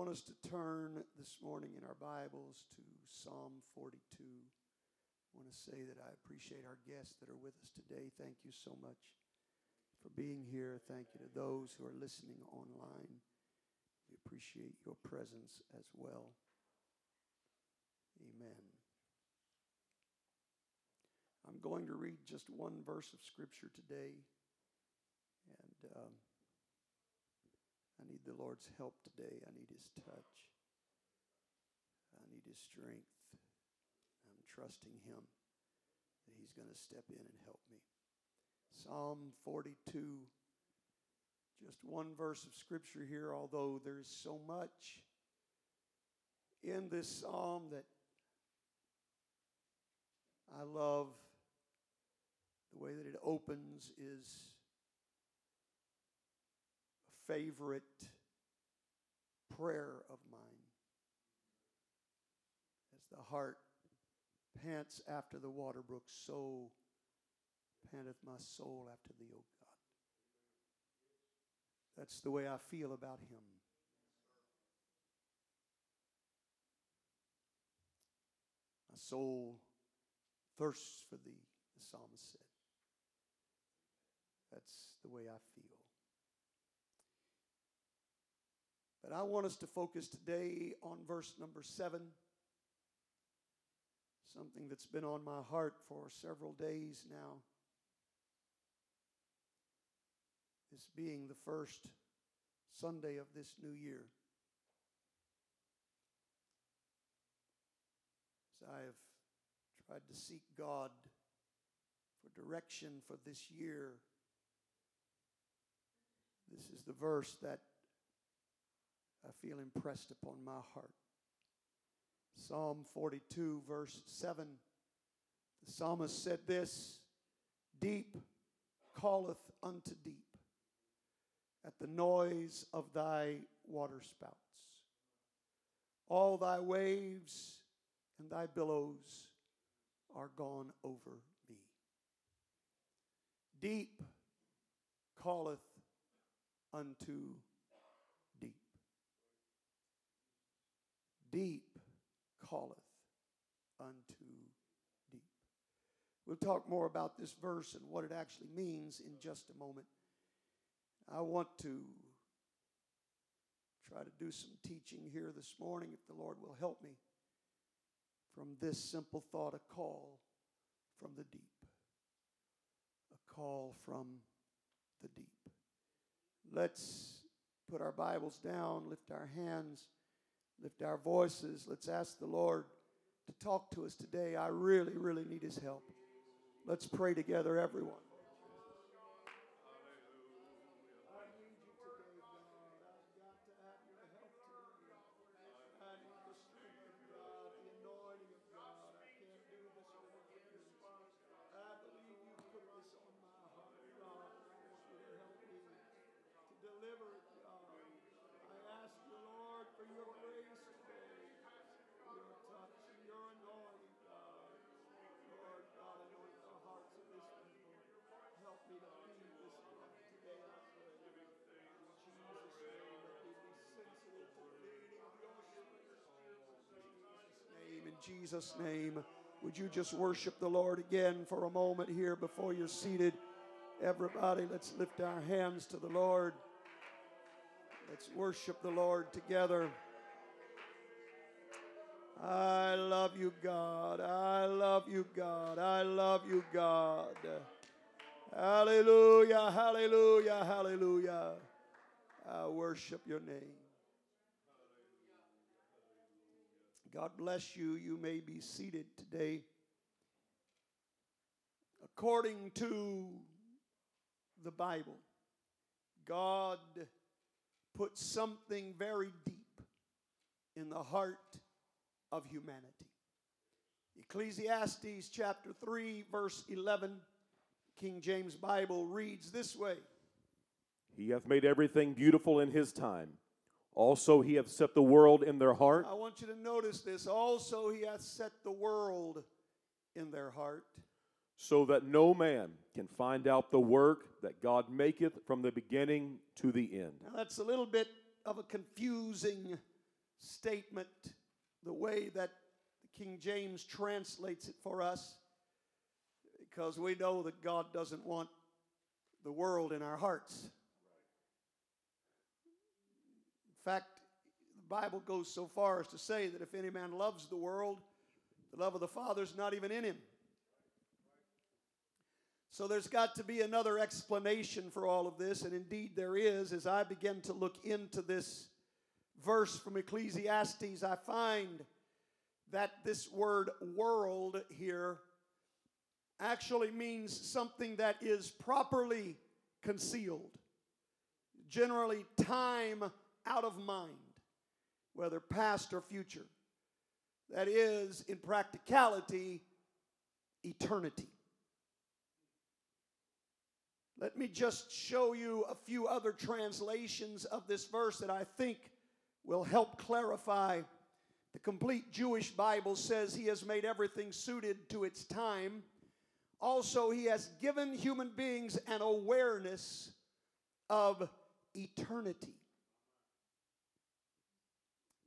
want us to turn this morning in our Bibles to Psalm 42. I want to say that I appreciate our guests that are with us today. Thank you so much for being here. Thank you to those who are listening online. We appreciate your presence as well. Amen. I'm going to read just one verse of Scripture today, and um, I need the Lord's help today. I need His touch. I need His strength. I'm trusting Him that He's going to step in and help me. Psalm 42, just one verse of Scripture here, although there's so much in this psalm that I love. The way that it opens is favorite prayer of mine. As the heart pants after the water brook, so panteth my soul after thee, O God. That's the way I feel about him. My soul thirsts for thee, the psalmist said. That's the way I feel. But I want us to focus today on verse number seven, something that's been on my heart for several days now. This being the first Sunday of this new year. As I have tried to seek God for direction for this year, this is the verse that I feel impressed upon my heart. Psalm 42, verse 7. The psalmist said this Deep calleth unto deep at the noise of thy waterspouts. All thy waves and thy billows are gone over me. Deep calleth unto Deep calleth unto deep. We'll talk more about this verse and what it actually means in just a moment. I want to try to do some teaching here this morning, if the Lord will help me, from this simple thought a call from the deep. A call from the deep. Let's put our Bibles down, lift our hands lift our voices. Let's ask the Lord to talk to us today. I really, really need His help. Let's pray together, everyone. Jesus' name. Would you just worship the Lord again for a moment here before you're seated? Everybody, let's lift our hands to the Lord. Let's worship the Lord together. I love you, God. I love you, God. I love you, God. Hallelujah, hallelujah, hallelujah. I worship your name. God bless you. You may be seated today. According to the Bible, God put something very deep in the heart of humanity. Ecclesiastes chapter 3, verse 11, King James Bible reads this way He hath made everything beautiful in his time also, he hath set the world in their heart. I want you to notice this. Also, he hath set the world in their heart. So that no man can find out the work that God maketh from the beginning to the end. Now, that's a little bit of a confusing statement the way that the King James translates it for us because we know that God doesn't want the world in our hearts. In fact, the Bible goes so far as to say that if any man loves the world, the love of the Father is not even in him. So there's got to be another explanation for all of this, and indeed there is. As I begin to look into this verse from Ecclesiastes, I find that this word world here actually means something that is properly concealed, generally, time out of mind, whether past or future. That is, in practicality, eternity. Let me just show you a few other translations of this verse that I think will help clarify. The complete Jewish Bible says he has made everything suited to its time. Also, he has given human beings an awareness of eternity.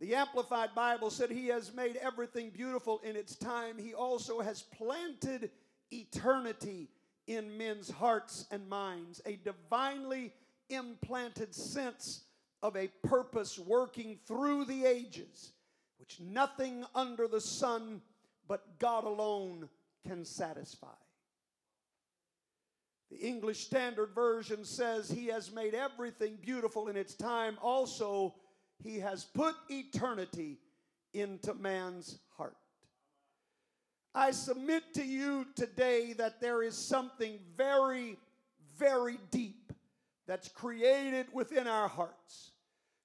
The Amplified Bible said he has made everything beautiful in its time. He also has planted eternity in men's hearts and minds, a divinely implanted sense of a purpose working through the ages, which nothing under the sun but God alone can satisfy. The English Standard Version says, He has made everything beautiful in its time. Also, He has put eternity into man's heart. I submit to you today that there is something very, very deep that's created within our hearts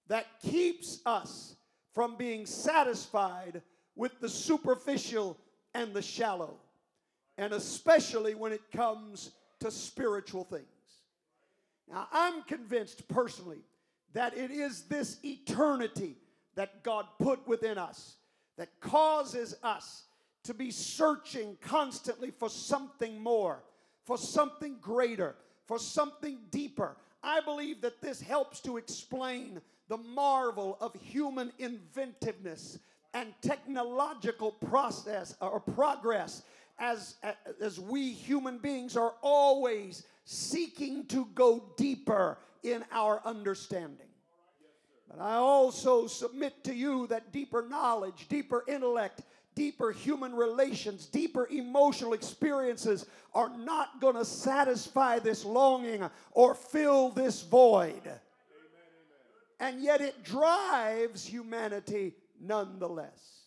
that keeps us from being satisfied with the superficial and the shallow, and especially when it comes to spiritual things. Now, I'm convinced personally that it is this eternity that God put within us that causes us to be searching constantly for something more, for something greater, for something deeper. I believe that this helps to explain the marvel of human inventiveness and technological process or progress as, as we human beings are always seeking to go deeper in our understanding. But I also submit to you that deeper knowledge, deeper intellect, deeper human relations, deeper emotional experiences are not going to satisfy this longing or fill this void. And yet it drives humanity nonetheless.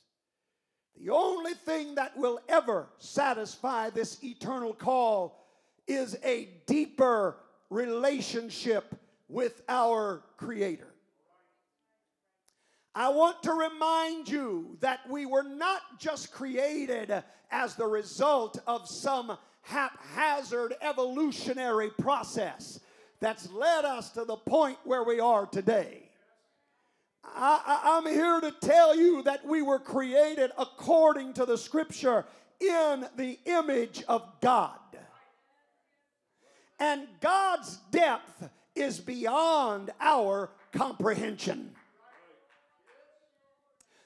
The only thing that will ever satisfy this eternal call is a deeper relationship with our Creator. I want to remind you that we were not just created as the result of some haphazard evolutionary process that's led us to the point where we are today. I, am here to tell you that we were created according to the scripture in the image of God. And God's depth is beyond our comprehension.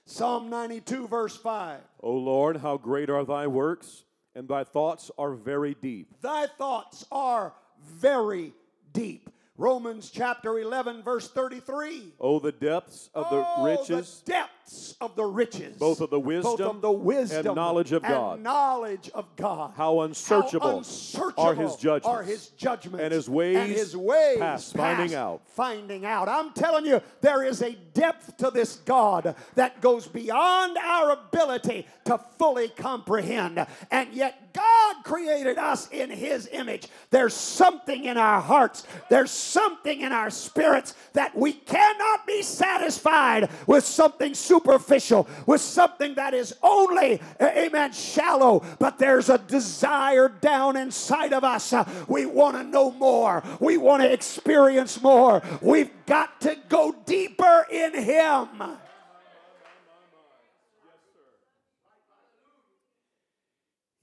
Psalm 92, verse 5. O Lord, how great are thy works, and thy thoughts are very deep. Thy thoughts are very deep. Romans chapter 11, verse 33. Oh, the depths of the oh, riches. The depths of the riches. Both of the wisdom, both of the wisdom and knowledge of God. knowledge of God. How unsearchable, How unsearchable are his judgments. Are his judgments. And his ways, and his ways past, past finding out. Finding out. I'm telling you, there is a depth to this God that goes beyond our ability to fully comprehend. And yet God created us in his image. There's something in our hearts. There's something in our spirits that we cannot be satisfied with something superficial, with something that is only, amen, shallow, but there's a desire down inside of us. Uh, we want to know more, we want to experience more. We've got to go deeper in Him.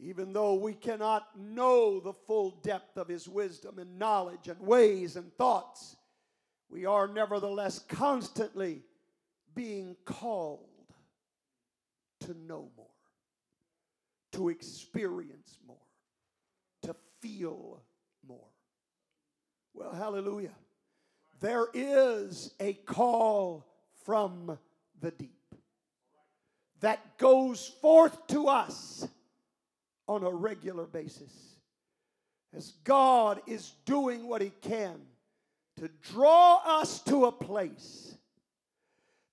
even though we cannot know the full depth of his wisdom and knowledge and ways and thoughts, we are nevertheless constantly being called to know more, to experience more, to feel more. Well, hallelujah. There is a call from the deep that goes forth to us on a regular basis. As God is doing what He can to draw us to a place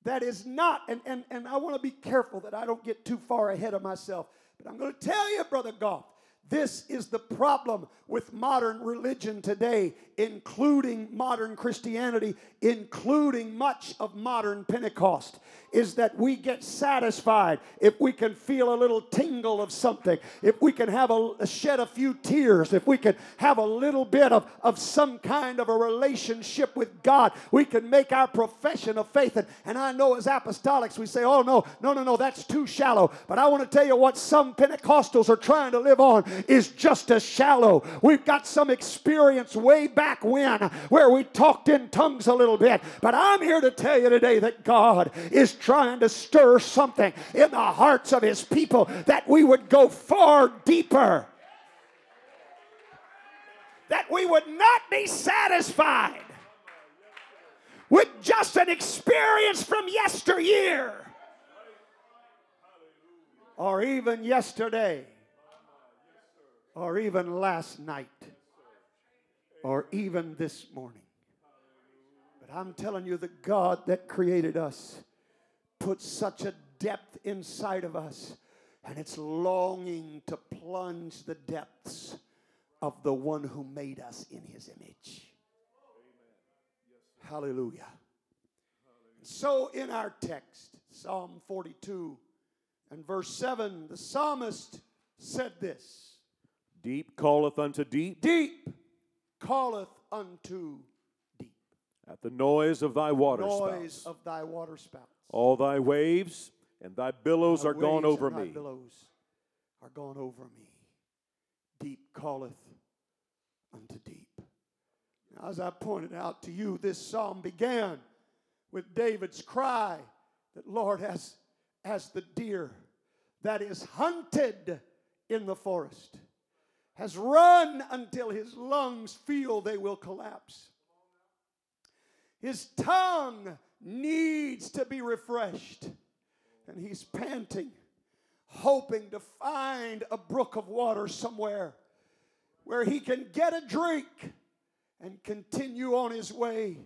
that is not, and, and, and I want to be careful that I don't get too far ahead of myself, but I'm going to tell you, Brother Goff, this is the problem with modern religion today, including modern Christianity, including much of modern Pentecost, is that we get satisfied if we can feel a little tingle of something, if we can have a, shed a few tears, if we can have a little bit of, of some kind of a relationship with God, we can make our profession of faith. And, and I know as apostolics we say, oh no, no, no, no, that's too shallow. But I want to tell you what some Pentecostals are trying to live on is just as shallow. We've got some experience way back when where we talked in tongues a little bit. But I'm here to tell you today that God is trying to stir something in the hearts of His people that we would go far deeper. That we would not be satisfied with just an experience from yesteryear or even yesterday or even last night or even this morning. But I'm telling you, the God that created us put such a depth inside of us, and it's longing to plunge the depths of the one who made us in his image. Hallelujah. So, in our text, Psalm 42 and verse 7, the psalmist said this. Deep calleth unto deep. Deep calleth unto deep. At the noise of thy water noise of thy water spouts. All thy waves and thy billows Thy are gone over me. Billows are gone over me. Deep calleth unto deep. Now, as I pointed out to you, this psalm began with David's cry that Lord, as, as the deer that is hunted in the forest has run until his lungs feel they will collapse. His tongue needs to be refreshed, and he's panting, hoping to find a brook of water somewhere where he can get a drink and continue on his way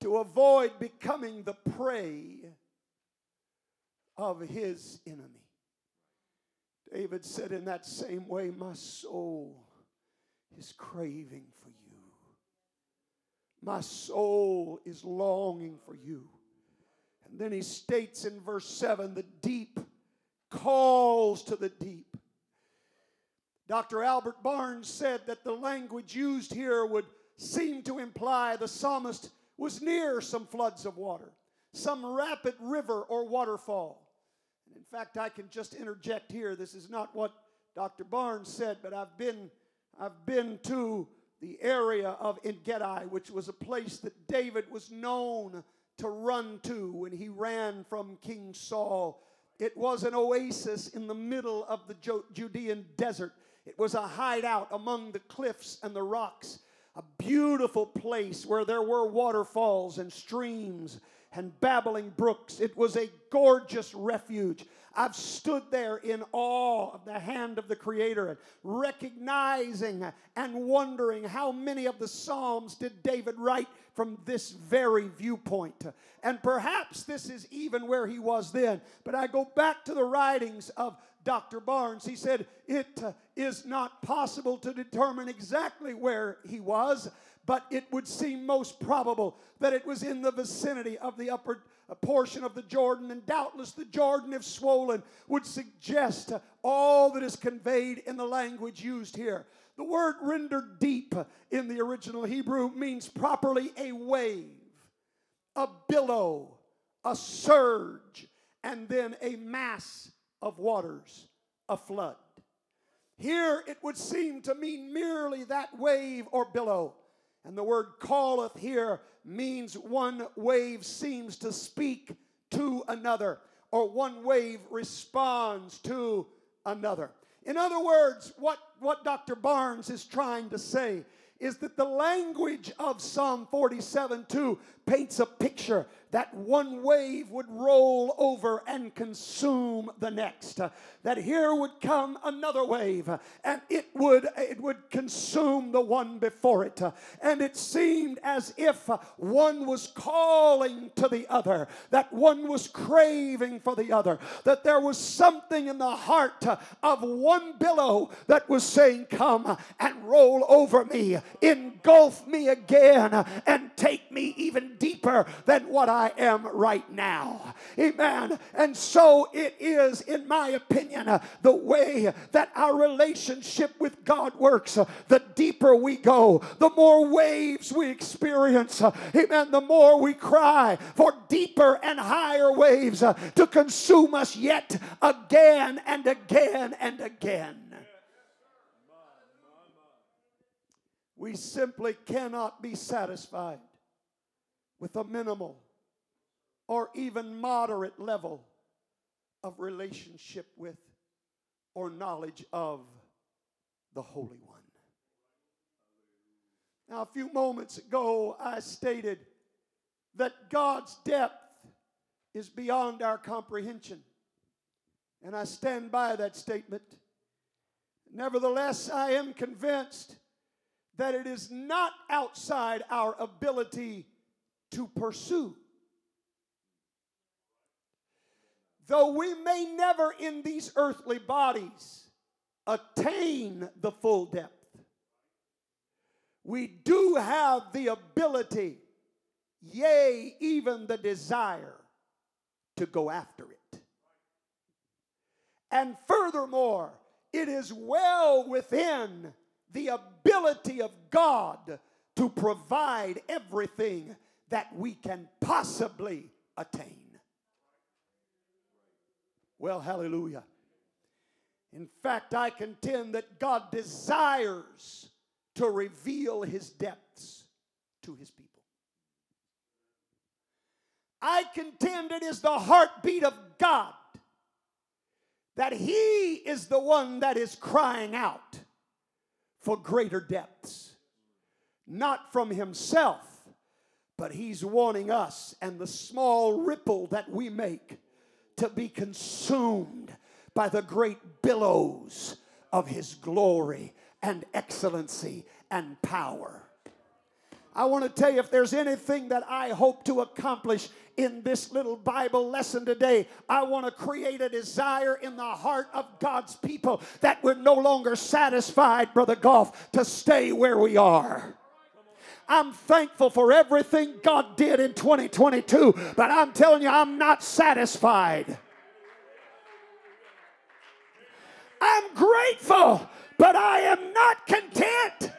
to avoid becoming the prey of his enemy. David said, in that same way, my soul is craving for you. My soul is longing for you. And then he states in verse 7 the deep calls to the deep. Dr. Albert Barnes said that the language used here would seem to imply the psalmist was near some floods of water, some rapid river or waterfall. And in fact, I can just interject here. This is not what Dr. Barnes said, but I've been, I've been to the area of Engedi, which was a place that David was known to run to when he ran from King Saul. It was an oasis in the middle of the Judean desert. It was a hideout among the cliffs and the rocks, a beautiful place where there were waterfalls and streams and babbling brooks. It was a gorgeous refuge. I've stood there in awe of the hand of the Creator and recognizing and wondering how many of the Psalms did David write from this very viewpoint. And perhaps this is even where he was then. But I go back to the writings of Dr. Barnes. He said it uh, is not possible to determine exactly where he was but it would seem most probable that it was in the vicinity of the upper portion of the Jordan, and doubtless the Jordan, if swollen, would suggest all that is conveyed in the language used here. The word rendered deep in the original Hebrew means properly a wave, a billow, a surge, and then a mass of waters, a flood. Here it would seem to mean merely that wave or billow. And the word calleth here means one wave seems to speak to another, or one wave responds to another. In other words, what, what Dr. Barnes is trying to say is that the language of Psalm 47 2 paints a picture that one wave would roll over and consume the next. Uh, that here would come another wave uh, and it would it would consume the one before it. Uh, and it seemed as if uh, one was calling to the other, that one was craving for the other, that there was something in the heart uh, of one billow that was saying, Come and roll over me, engulf me again, uh, and take me even deeper than what I am right now. Amen. And so it is, in my opinion, uh, the way that our relationship with God works. Uh, the deeper we go, the more waves we experience. Uh, amen. The more we cry for deeper and higher waves to consume us yet again and again and again. We simply cannot be satisfied with a minimal or even moderate level of relationship with or knowledge of the Holy One. Now, a few moments ago, I stated that God's depth is beyond our comprehension. And I stand by that statement. Nevertheless, I am convinced that it is not outside our ability to pursue. Though we may never in these earthly bodies attain the full depth, we do have the ability, yea, even the desire to go after it. And furthermore, it is well within the ability of God to provide everything that we can possibly attain. Well, hallelujah. In fact, I contend that God desires to reveal his depths to his people. I contend it is the heartbeat of God that he is the one that is crying out for greater depths. Not from himself, but he's wanting us and the small ripple that we make to be consumed by the great billows of his glory and excellency and power. I want to tell you if there's anything that I hope to accomplish in this little Bible lesson today, I want to create a desire in the heart of God's people that we're no longer satisfied, Brother Goff, to stay where we are. I'm thankful for everything God did in 2022, but I'm telling you, I'm not satisfied. I'm grateful, but I am not content.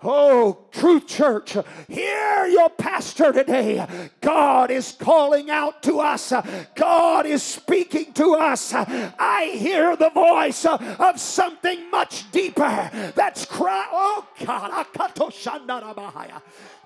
Oh, true church, hear your pastor today. God is calling out to us. God is speaking to us. I hear the voice of something much deeper that's crying. Oh, God.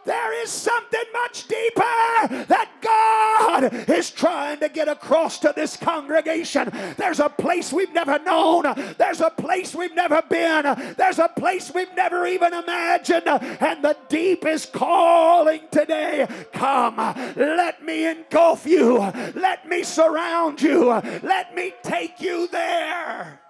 There is something much deeper that God is trying to get across to this congregation. There's a place we've never known. There's a place we've never been. There's a place we've never even imagined. And the deep is calling today. Come, let me engulf you. Let me surround you. Let me take you there.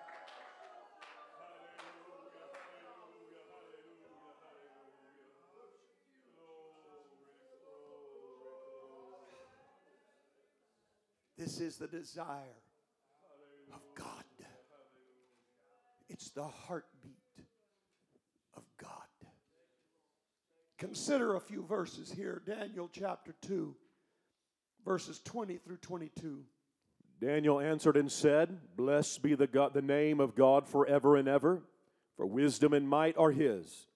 This is the desire of God. It's the heartbeat of God. Consider a few verses here Daniel chapter 2, verses 20 through 22. Daniel answered and said, Blessed be the, God, the name of God forever and ever, for wisdom and might are his.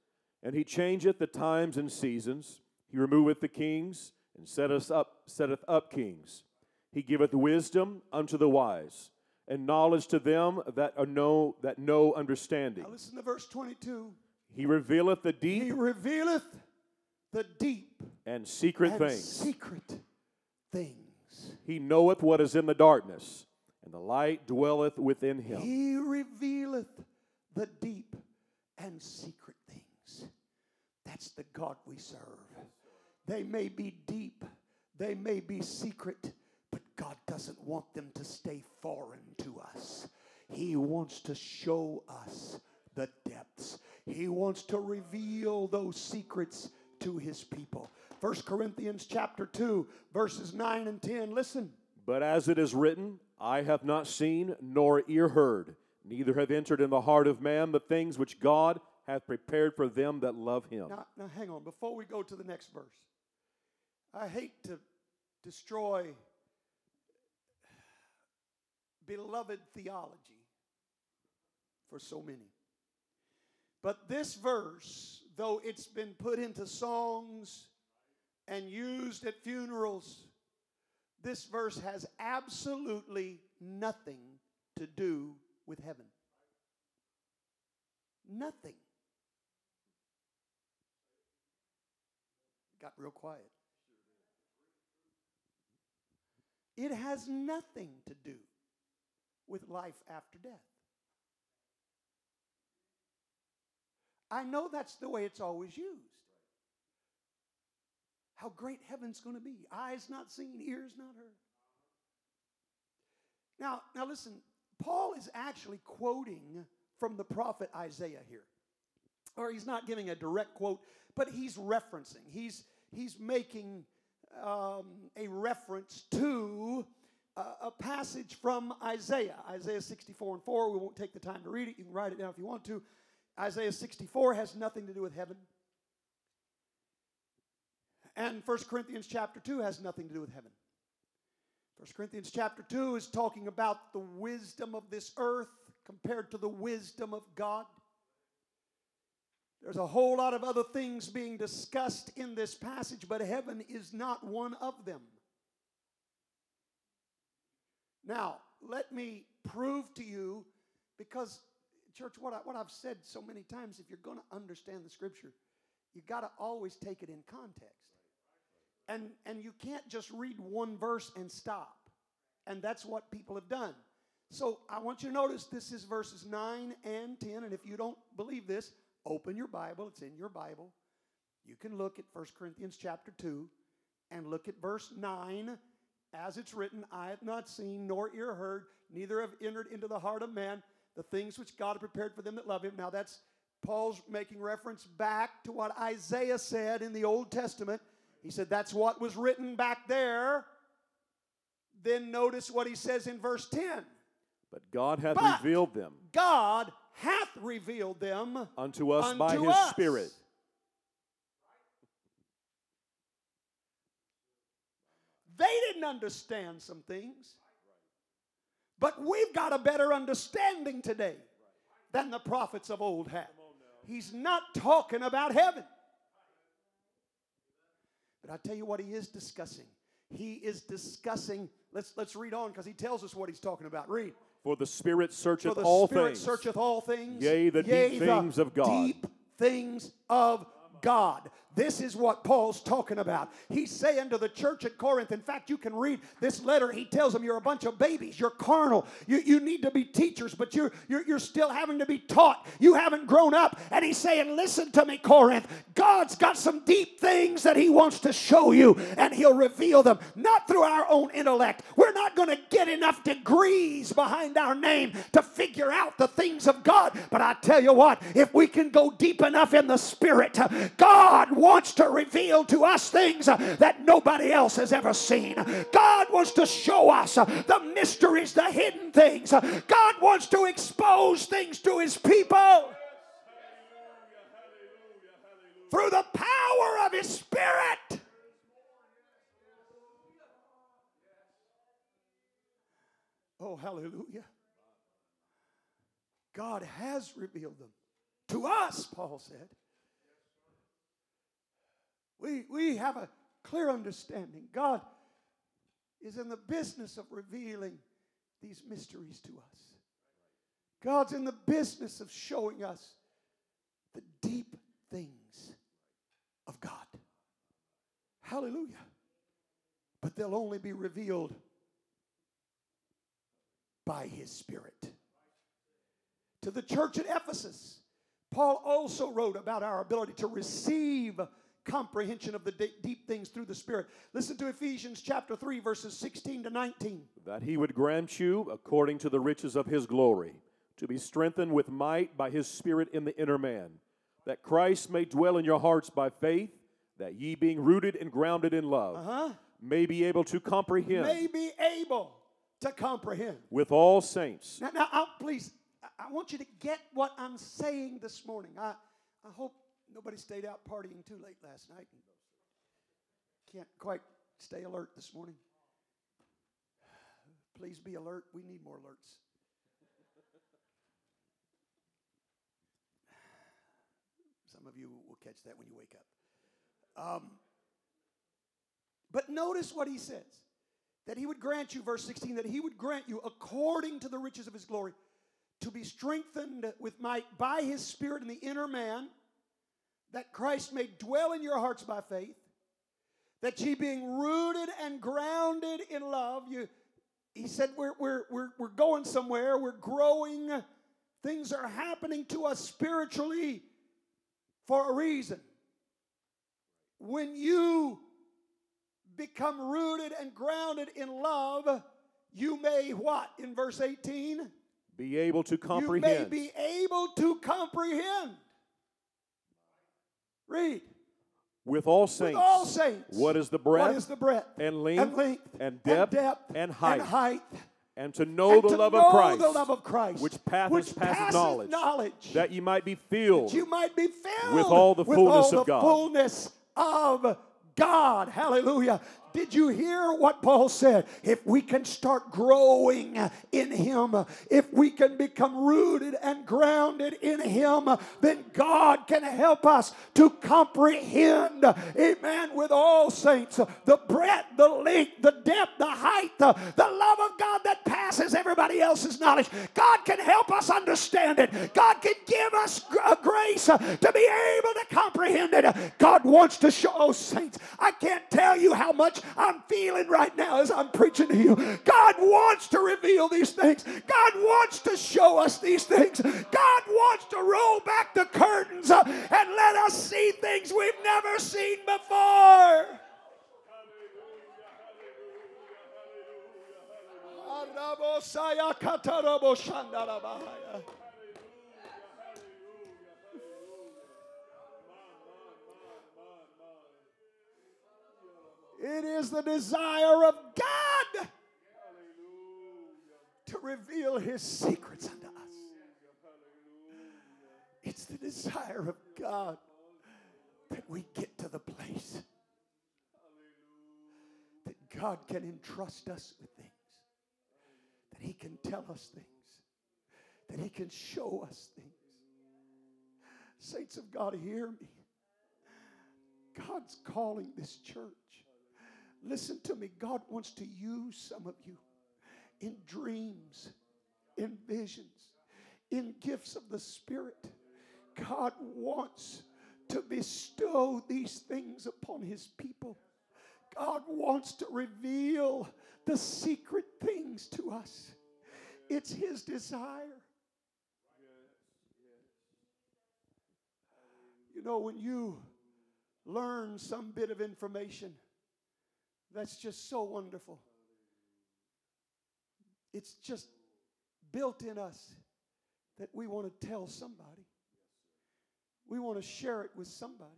And he changeth the times and seasons. He removeth the kings and setteth up, setteth up kings. He giveth wisdom unto the wise, and knowledge to them that are know that know understanding. Now listen to verse 22. He revealeth the deep. He revealeth the deep and secret and things. secret things. He knoweth what is in the darkness, and the light dwelleth within him. He revealeth the deep and secret things. That's the God we serve. They may be deep, they may be secret, God doesn't want them to stay foreign to us. He wants to show us the depths. He wants to reveal those secrets to his people. 1 Corinthians chapter 2 verses 9 and 10. Listen. But as it is written, I have not seen nor ear heard, neither have entered in the heart of man the things which God hath prepared for them that love him. Now, now hang on. Before we go to the next verse, I hate to destroy beloved theology for so many. But this verse, though it's been put into songs and used at funerals, this verse has absolutely nothing to do with heaven. Nothing. Got real quiet. It has nothing to do with life after death. I know that's the way it's always used. How great heaven's going to be. Eyes not seen, ears not heard. Now, now listen, Paul is actually quoting from the prophet Isaiah here. Or he's not giving a direct quote, but he's referencing. He's he's making um, a reference to a, passage from Isaiah, Isaiah 64 and 4. We won't take the time to read it. You can write it down if you want to. Isaiah 64 has nothing to do with heaven. And 1 Corinthians chapter 2 has nothing to do with heaven. 1 Corinthians chapter 2 is talking about the wisdom of this earth compared to the wisdom of God. There's a whole lot of other things being discussed in this passage, but heaven is not one of them. Now, let me prove to you, because, church, what, I, what I've said so many times, if you're going to understand the scripture, you've got to always take it in context. And, and you can't just read one verse and stop. And that's what people have done. So I want you to notice this is verses 9 and 10. And if you don't believe this, open your Bible. It's in your Bible. You can look at 1 Corinthians chapter 2 and look at verse 9 as it's written, I have not seen nor ear heard, neither have entered into the heart of man the things which God prepared for them that love him. Now that's Paul's making reference back to what Isaiah said in the Old Testament. He said that's what was written back there. Then notice what he says in verse 10. But God hath But revealed them God hath revealed them unto us by unto his us. Spirit. They didn't understand some things. But we've got a better understanding today than the prophets of old had. He's not talking about heaven. But I tell you what he is discussing. He is discussing, let's, let's read on because he tells us what he's talking about. Read. For the Spirit For searcheth the all Spirit things. searcheth all things. Yea, the deep things of God. Deep things of God. This is what Paul's talking about. He's saying to the church at Corinth, in fact, you can read this letter. He tells them, You're a bunch of babies. You're carnal. You, you need to be teachers, but you're, you're, you're still having to be taught. You haven't grown up. And he's saying, Listen to me, Corinth. God's got some deep things that he wants to show you, and he'll reveal them, not through our own intellect. We're not going to get enough degrees behind our name to figure out the things of God. But I tell you what, if we can go deep enough in the Spirit, God wants to reveal to us things uh, that nobody else has ever seen. God wants to show us uh, the mysteries, the hidden things. Uh, God wants to expose things to his people through the power of his Spirit. Oh, hallelujah. God has revealed them to us, Paul said. We, we have a clear understanding. God is in the business of revealing these mysteries to us. God's in the business of showing us the deep things of God. Hallelujah. But they'll only be revealed by his Spirit. To the church at Ephesus, Paul also wrote about our ability to receive comprehension of the deep things through the Spirit. Listen to Ephesians chapter 3, verses 16 to 19. That he would grant you, according to the riches of his glory, to be strengthened with might by his Spirit in the inner man, that Christ may dwell in your hearts by faith, that ye, being rooted and grounded in love, Uh-huh. may be able to comprehend May be able to comprehend. with all saints Now, now I'll, please, I- I want you to get what I'm saying this morning. I, I hope nobody stayed out partying too late last night and can't quite stay alert this morning. Please be alert. We need more alerts. Some of you will catch that when you wake up. Um, but notice what he says that he would grant you, verse 16, that he would grant you according to the riches of his glory to be strengthened with might by his spirit in the inner man, that Christ may dwell in your hearts by faith, that ye being rooted and grounded in love, you he said we're, we're, we're, we're going somewhere, we're growing, things are happening to us spiritually for a reason. When you become rooted and grounded in love, you may what? In verse 18? be able to comprehend. You may be able to comprehend. Read. with all saints. With all saints. what is the breadth is the breadth? and length and length and depth And, depth and height, and height and to know and the to love know of Christ, the love of Christ, which passeth, which passeth passeth knowledge, knowledge, that ye might be filled you might be filled with all the fullness all of the God. fullness of God. Hallelujah. Did you hear what Paul said? If we can start growing in Him, if we can become rooted and grounded in Him, then God can help us to comprehend, amen, with all saints, the breadth, the length, the depth, the height, the, the love of God that passes everybody else's knowledge. God can help us understand it. God can give us uh, grace to be able to comprehend it. God wants to show, oh, saints, I can't tell you how much I'm feeling right now as I'm preaching to you. God wants to reveal these things. God wants to show us these things. God wants to roll back the curtains uh, and let us see things we've never seen before. Arabosaya kataraboshandarabahaya. It is the desire of God to reveal his secrets unto us. It's the desire of God that we get to the place that God can entrust us with things, that he can tell us things, that he can show us things. Saints of God, hear me. God's calling this church. Listen to me. God wants to use some of you in dreams, in visions, in gifts of the Spirit. God wants to bestow these things upon His people. God wants to reveal the secret things to us. It's His desire. You know, when you learn some bit of information, that's just so wonderful. It's just built in us that we want to tell somebody. We want to share it with somebody.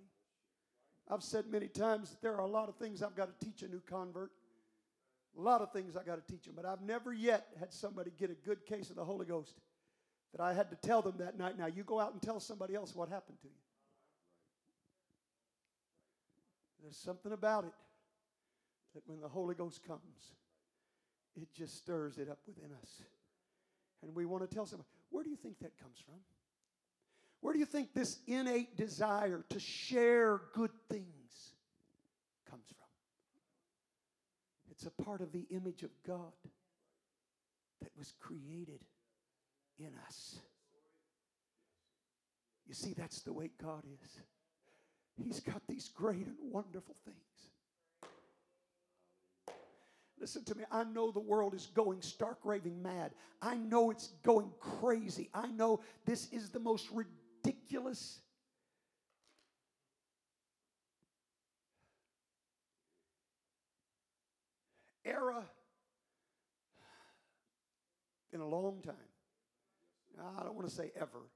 I've said many times that there are a lot of things I've got to teach a new convert. A lot of things I got to teach them, but I've never yet had somebody get a good case of the Holy Ghost that I had to tell them that night. Now you go out and tell somebody else what happened to you. There's something about it that when the Holy Ghost comes, it just stirs it up within us. And we want to tell somebody, where do you think that comes from? Where do you think this innate desire to share good things comes from? It's a part of the image of God that was created in us. You see, that's the way God is. He's got these great and wonderful things. Listen to me. I know the world is going stark raving mad. I know it's going crazy. I know this is the most ridiculous. Era in a long time. I don't want to say ever,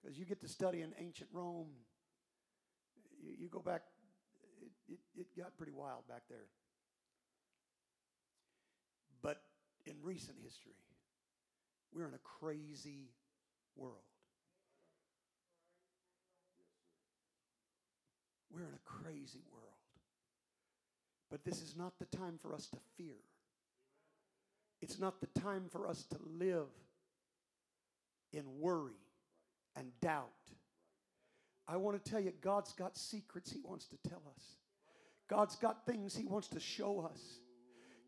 because you get to study in ancient Rome. You, you go back, it, it, it got pretty wild back there. But in recent history, we're in a crazy world. We're in a crazy world. But this is not the time for us to fear. It's not the time for us to live in worry and doubt. I want to tell you, God's got secrets He wants to tell us. God's got things He wants to show us.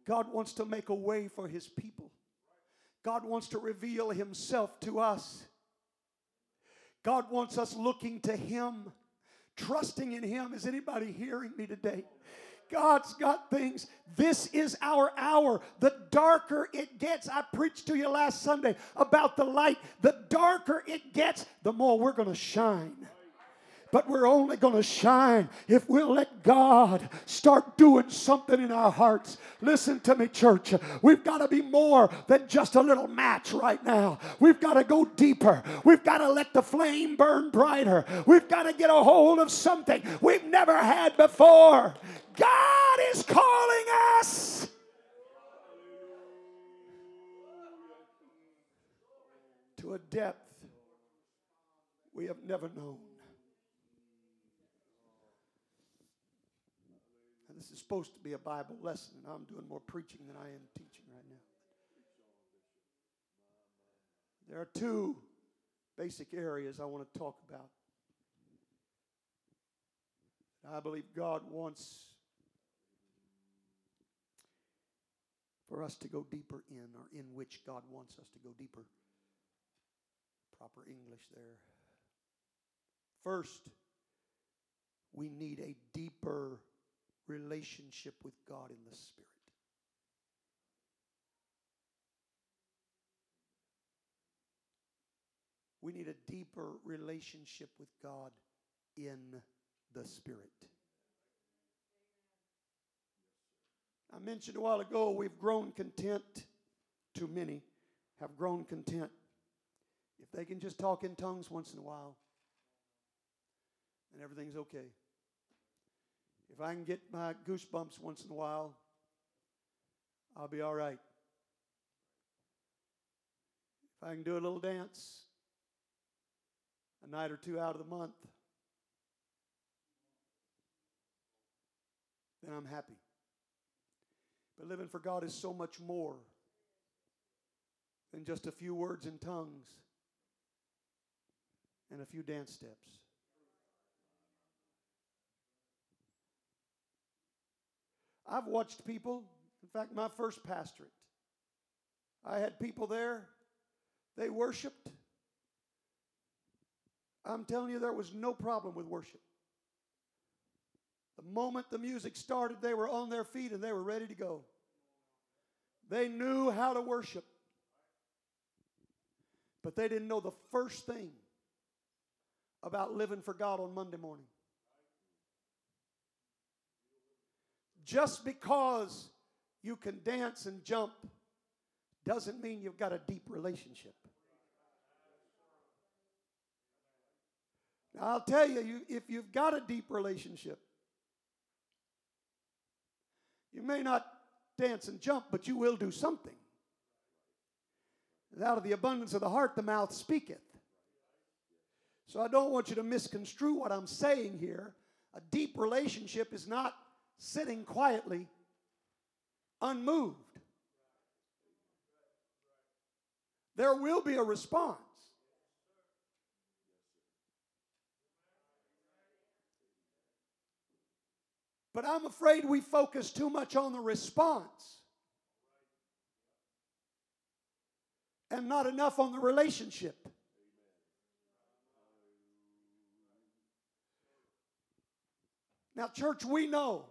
God wants to make a way for His people. God wants to reveal Himself to us. God wants us looking to Him, trusting in Him. Is anybody hearing me today? God's got things. This is our hour. The darker it gets, I preached to you last Sunday about the light. The darker it gets, the more we're going to shine but we're only going to shine if we'll let God start doing something in our hearts. Listen to me, church. We've got to be more than just a little match right now. We've got to go deeper. We've got to let the flame burn brighter. We've got to get a hold of something we've never had before. God is calling us. To a depth we have never known. This is supposed to be a Bible lesson, and I'm doing more preaching than I am teaching right now. There are two basic areas I want to talk about. I believe God wants for us to go deeper in, or in which God wants us to go deeper. Proper English there. First, we need a deeper relationship with God in the Spirit. We need a deeper relationship with God in the Spirit. I mentioned a while ago we've grown content, too many have grown content. If they can just talk in tongues once in a while, and everything's okay. If I can get my goosebumps once in a while, I'll be all right. If I can do a little dance a night or two out of the month, then I'm happy. But living for God is so much more than just a few words in tongues and a few dance steps. I've watched people, in fact, my first pastorate, I had people there, they worshiped. I'm telling you, there was no problem with worship. The moment the music started, they were on their feet and they were ready to go. They knew how to worship, but they didn't know the first thing about living for God on Monday morning. Just because you can dance and jump doesn't mean you've got a deep relationship. Now, I'll tell you, you, if you've got a deep relationship, you may not dance and jump, but you will do something. And out of the abundance of the heart, the mouth speaketh. So I don't want you to misconstrue what I'm saying here. A deep relationship is not sitting quietly, unmoved. There will be a response. But I'm afraid we focus too much on the response and not enough on the relationship. Now, church, we know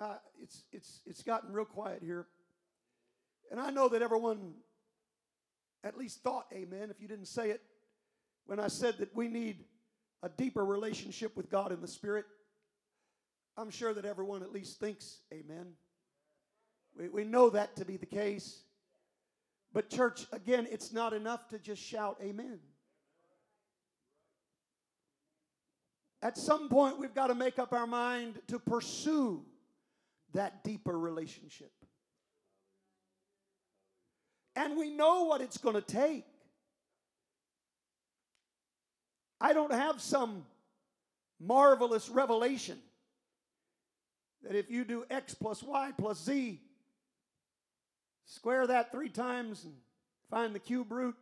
uh, it's, it's, it's gotten real quiet here. And I know that everyone at least thought amen if you didn't say it when I said that we need a deeper relationship with God in the Spirit. I'm sure that everyone at least thinks amen. We, we know that to be the case. But, church, again, it's not enough to just shout amen. At some point, we've got to make up our mind to pursue that deeper relationship. And we know what it's going to take. I don't have some marvelous revelation that if you do X plus Y plus Z, square that three times and find the cube root,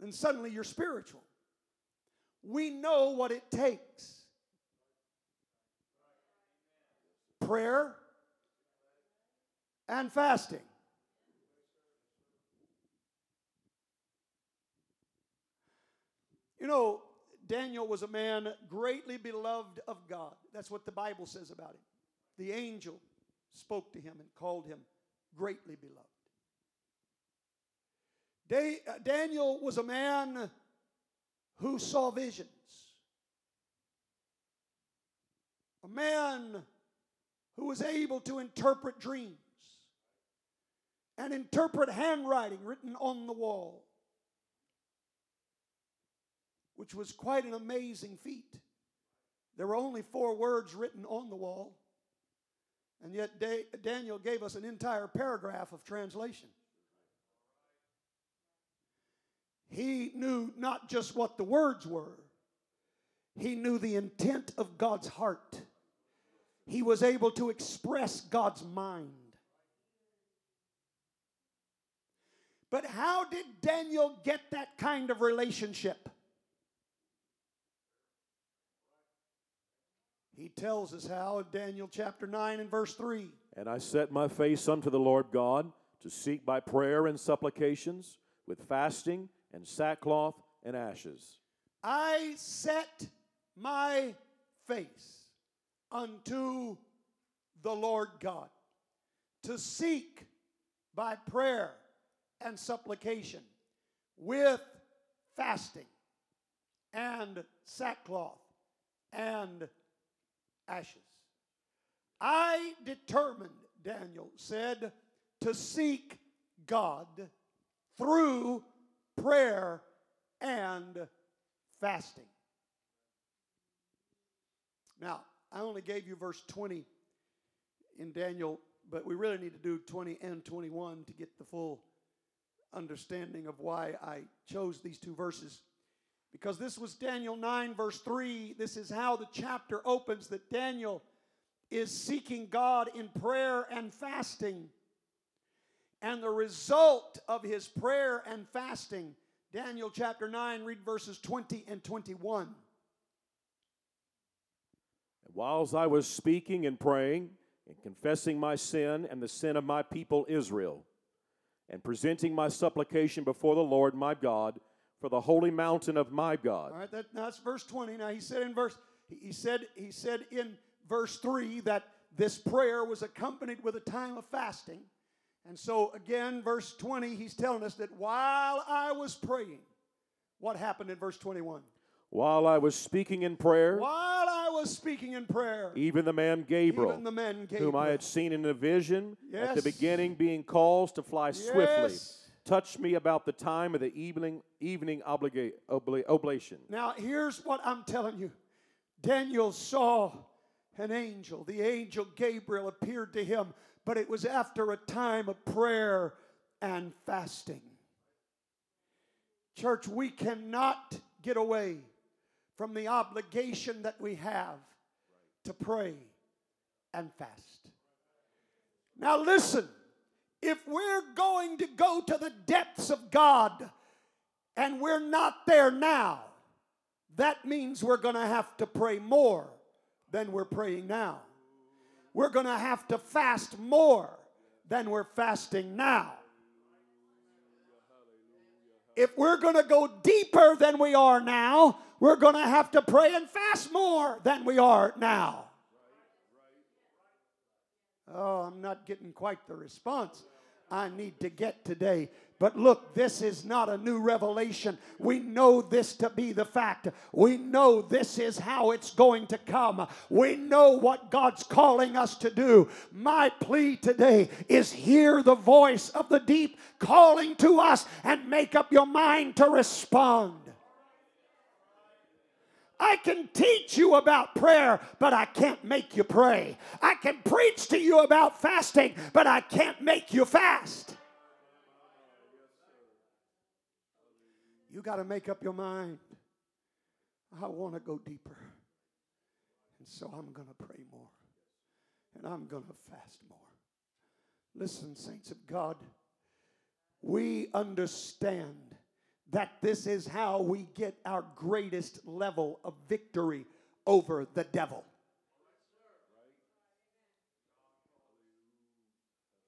then suddenly you're spiritual. We know what it takes prayer and fasting. You know, Daniel was a man greatly beloved of God. That's what the Bible says about him. The angel spoke to him and called him greatly beloved. Uh, Daniel was a man who saw visions, a man who was able to interpret dreams and interpret handwriting written on the wall, which was quite an amazing feat. There were only four words written on the wall, and yet Daniel gave us an entire paragraph of translation. He knew not just what the words were, he knew the intent of God's heart. He was able to express God's mind. But how did Daniel get that kind of relationship? He tells us how in Daniel chapter 9 and verse 3. And I set my face unto the Lord God to seek by prayer and supplications with fasting and sackcloth and ashes. I set my face unto the Lord God to seek by prayer and supplication with fasting and sackcloth and ashes. I determined, Daniel said, to seek God through prayer and fasting. Now, I only gave you verse 20 in Daniel, but we really need to do 20 and 21 to get the full understanding of why I chose these two verses. Because this was Daniel 9, verse 3. This is how the chapter opens that Daniel is seeking God in prayer and fasting. And the result of his prayer and fasting, Daniel chapter 9, read verses 20 and 21. Whilst I was speaking and praying and confessing my sin and the sin of my people Israel, and presenting my supplication before the Lord my God for the holy mountain of my God. All right, that, that's verse 20. Now he said in verse he said he said in verse 3 that this prayer was accompanied with a time of fasting. And so, again, verse 20, he's telling us that while I was praying, what happened in verse 21? While I was speaking in prayer, while I was speaking in prayer, even the man Gabriel, even the man Gabriel whom I had seen in a vision yes. at the beginning, being caused to fly yes. swiftly, touched me about the time of the evening evening obliga- obla- oblation. Now, here's what I'm telling you Daniel saw an angel. The angel Gabriel appeared to him but it was after a time of prayer and fasting. Church, we cannot get away from the obligation that we have to pray and fast. Now, listen, if we're going to go to the depths of God and we're not there now, that means we're going to have to pray more than we're praying now we're going to have to fast more than we're fasting now. If we're going to go deeper than we are now, we're going to have to pray and fast more than we are now. Oh, I'm not getting quite the response I need to get today. But look, this is not a new revelation. We know this to be the fact. We know this is how it's going to come. We know what God's calling us to do. My plea today is hear the voice of the deep calling to us and make up your mind to respond. I can teach you about prayer, but I can't make you pray. I can preach to you about fasting, but I can't make you fast. You got to make up your mind. I want to go deeper. And so I'm going to pray more. And I'm going to fast more. Listen, saints of God, we understand that this is how we get our greatest level of victory over the devil.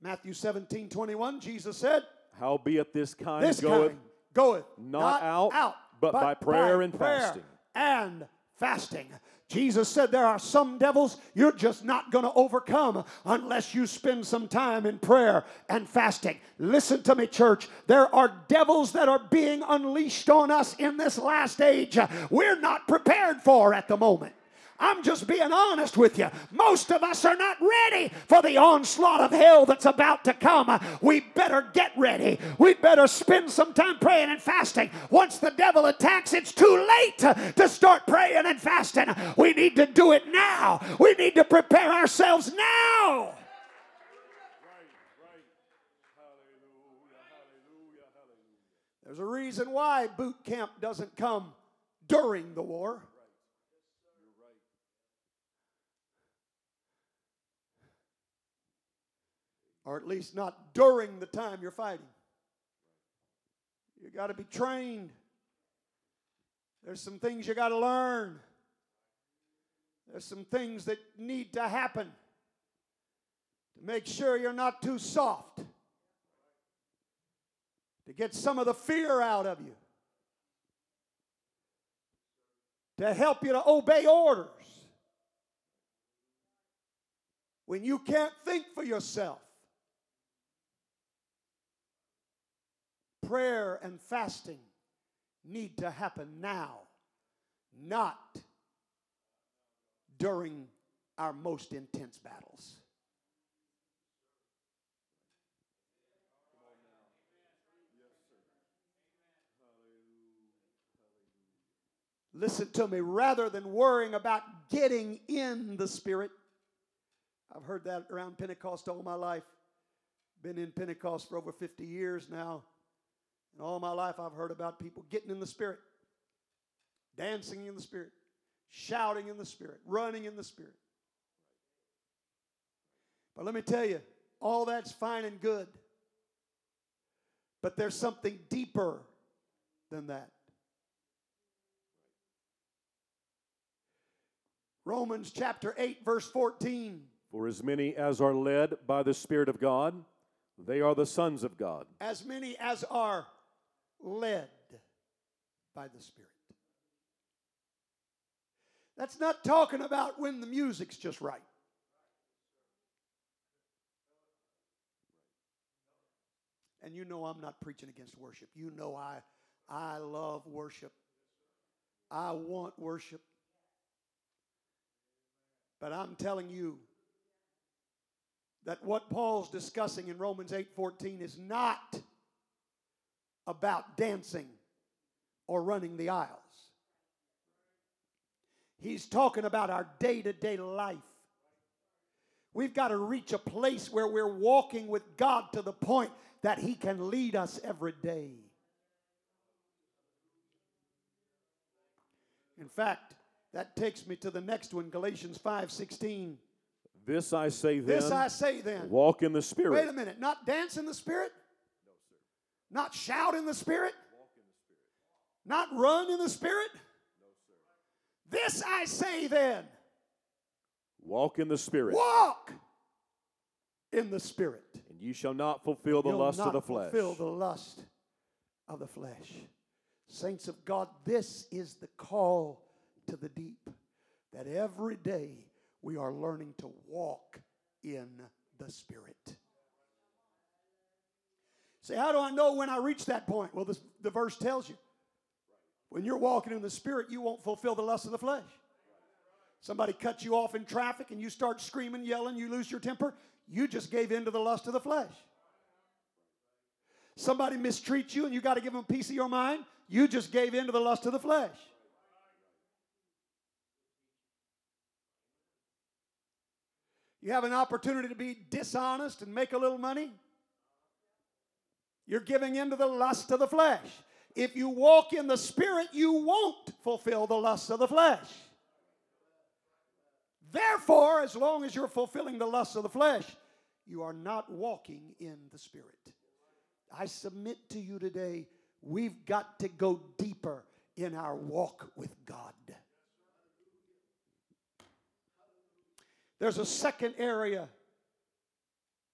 Matthew 17 21, Jesus said, Howbeit this kind This goeth kind goeth not out, but by prayer and fasting. And fasting. Jesus said there are some devils you're just not going to overcome unless you spend some time in prayer and fasting. Listen to me, church. There are devils that are being unleashed on us in this last age we're not prepared for at the moment. I'm just being honest with you. Most of us are not ready for the onslaught of hell that's about to come. We better get ready. We better spend some time praying and fasting. Once the devil attacks, it's too late to start praying and fasting. We need to do it now. We need to prepare ourselves now. There's a reason why boot camp doesn't come during the war. Or at least not during the time you're fighting. You got to be trained. There's some things you got to learn. There's some things that need to happen to make sure you're not too soft, to get some of the fear out of you, to help you to obey orders when you can't think for yourself. Prayer and fasting need to happen now, not during our most intense battles. Listen to me, rather than worrying about getting in the Spirit, I've heard that around Pentecost all my life. Been in Pentecost for over 50 years now. And all my life, I've heard about people getting in the Spirit, dancing in the Spirit, shouting in the Spirit, running in the Spirit. But let me tell you, all that's fine and good. But there's something deeper than that. Romans chapter 8, verse 14. For as many as are led by the Spirit of God, they are the sons of God. As many as are led by the Spirit. That's not talking about when the music's just right. And you know I'm not preaching against worship. You know I I love worship. I want worship. But I'm telling you that what Paul's discussing in Romans 8:14 is not about dancing or running the aisles. He's talking about our day to day life. We've got to reach a place where we're walking with God to the point that He can lead us every day. In fact, that takes me to the next one, Galatians 5 16. This I say then. This I say then. Walk in the Spirit. Wait a minute. Not dance in the Spirit? Not shout in the Spirit? Not run in the Spirit? This I say then. Walk in the Spirit. Walk in the Spirit. And you shall not fulfill the You'll lust of the flesh. Fulfill the lust of the flesh. Saints of God, this is the call to the deep. That every day we are learning to walk in the Spirit. Say, how do I know when I reach that point? Well, the verse tells you. When you're walking in the Spirit, you won't fulfill the lust of the flesh. Somebody cuts you off in traffic and you start screaming, yelling, you lose your temper, you just gave in to the lust of the flesh. Somebody mistreats you and you got to give them a piece of your mind, you just gave in to the lust of the flesh. You have an opportunity to be dishonest and make a little money. You're giving in to the lust of the flesh. If you walk in the Spirit, you won't fulfill the lust of the flesh. Therefore, as long as you're fulfilling the lust of the flesh, you are not walking in the Spirit. I submit to you today, we've got to go deeper in our walk with God. There's a second area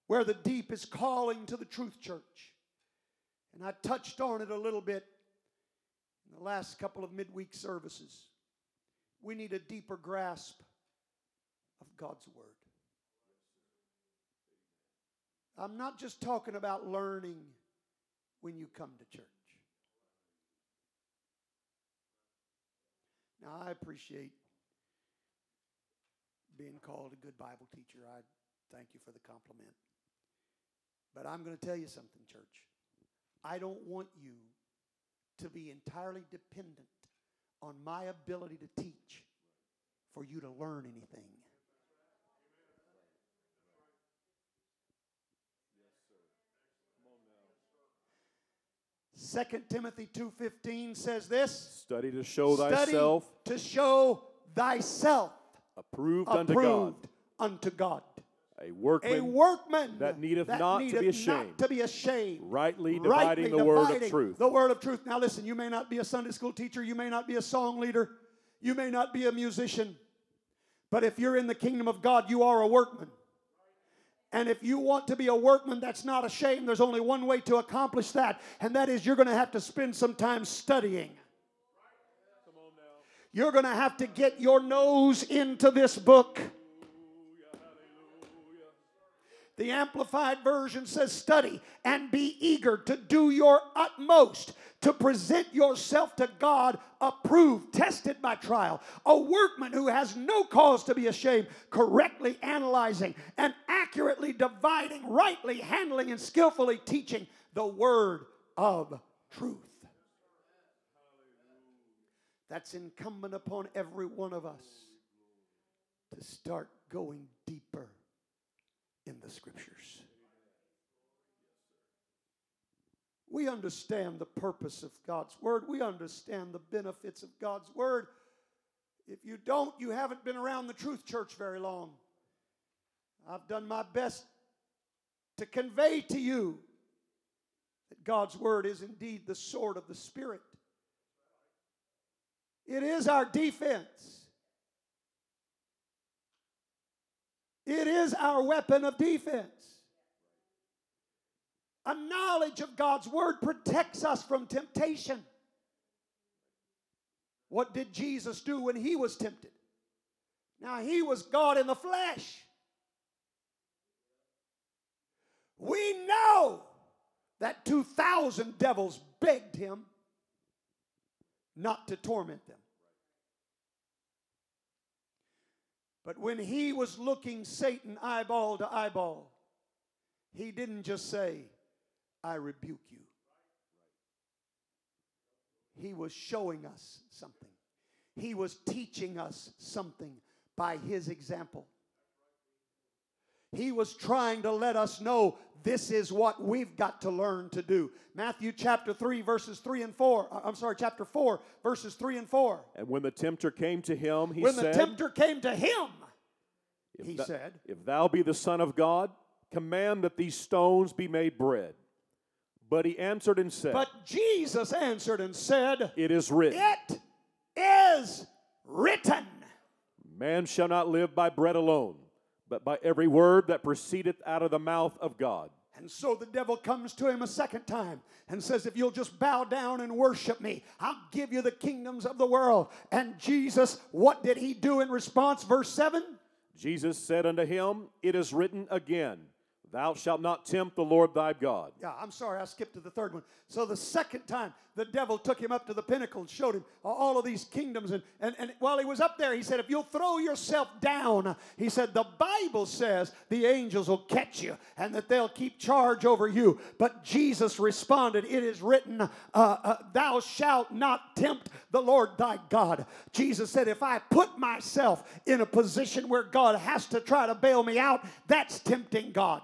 where the deep is calling to the truth church. And I touched on it a little bit in the last couple of midweek services. We need a deeper grasp of God's Word. I'm not just talking about learning when you come to church. Now, I appreciate being called a good Bible teacher. I thank you for the compliment. But I'm going to tell you something, church. I don't want you to be entirely dependent on my ability to teach for you to learn anything. Second Timothy 2:15 says this, Study to show study thyself to show thyself approved, unto God, approved unto God. A workman, A workman that needeth not to be ashamed, not to be ashamed. rightly dividing rightly the word of truth. The word of truth. Now listen, you may not be a Sunday school teacher, you may not be a song leader, you may not be a musician, but if you're in the kingdom of God, you are a workman. And if you want to be a workman that's not ashamed, there's only one way to accomplish that, and that is you're going to have to spend some time studying. You're going to have to get your nose into this book. The Amplified Version says, Study and be eager to do your utmost to present yourself to God approved, tested by trial. A workman who has no cause to be ashamed, correctly analyzing and accurately dividing, rightly handling, and skillfully teaching the word of truth. That's incumbent upon every one of us to start going deeper in the scriptures. We understand the purpose of God's word. We understand the benefits of God's word. If you don't, you haven't been around the truth church very long. I've done my best to convey to you that God's word is indeed the sword of the Spirit. It is our defense. It is our weapon of defense. A knowledge of God's word protects us from temptation. What did Jesus do when he was tempted? Now, he was God in the flesh. We know that 2,000 devils begged him not to torment them. But when he was looking Satan eyeball to eyeball, he didn't just say, I rebuke you. He was showing us something, he was teaching us something by his example. He was trying to let us know this is what we've got to learn to do. Matthew chapter 3, verses 3 and 4. uh, I'm sorry, chapter 4, verses 3 and 4. And when the tempter came to him, he when said, When the tempter came to him, he thou- said, if thou be the Son of God, command that these stones be made bread. But he answered and said, But Jesus answered and said, It is written, It is written. Man shall not live by bread alone, but by every word that proceedeth out of the mouth of God. And so the devil comes to him a second time and says, If you'll just bow down and worship me, I'll give you the kingdoms of the world. And Jesus, what did he do in response? Verse 7 Jesus said unto him, It is written again, Thou shalt not tempt the Lord thy God. Yeah, I'm sorry, I skipped to the third one. So the second time, the devil took him up to the pinnacle and showed him all of these kingdoms. And, and, and while he was up there, he said, If you'll throw yourself down, he said, The Bible says the angels will catch you and that they'll keep charge over you. But Jesus responded, It is written, uh, uh, Thou shalt not tempt the Lord thy God. Jesus said, If I put myself in a position where God has to try to bail me out, that's tempting God.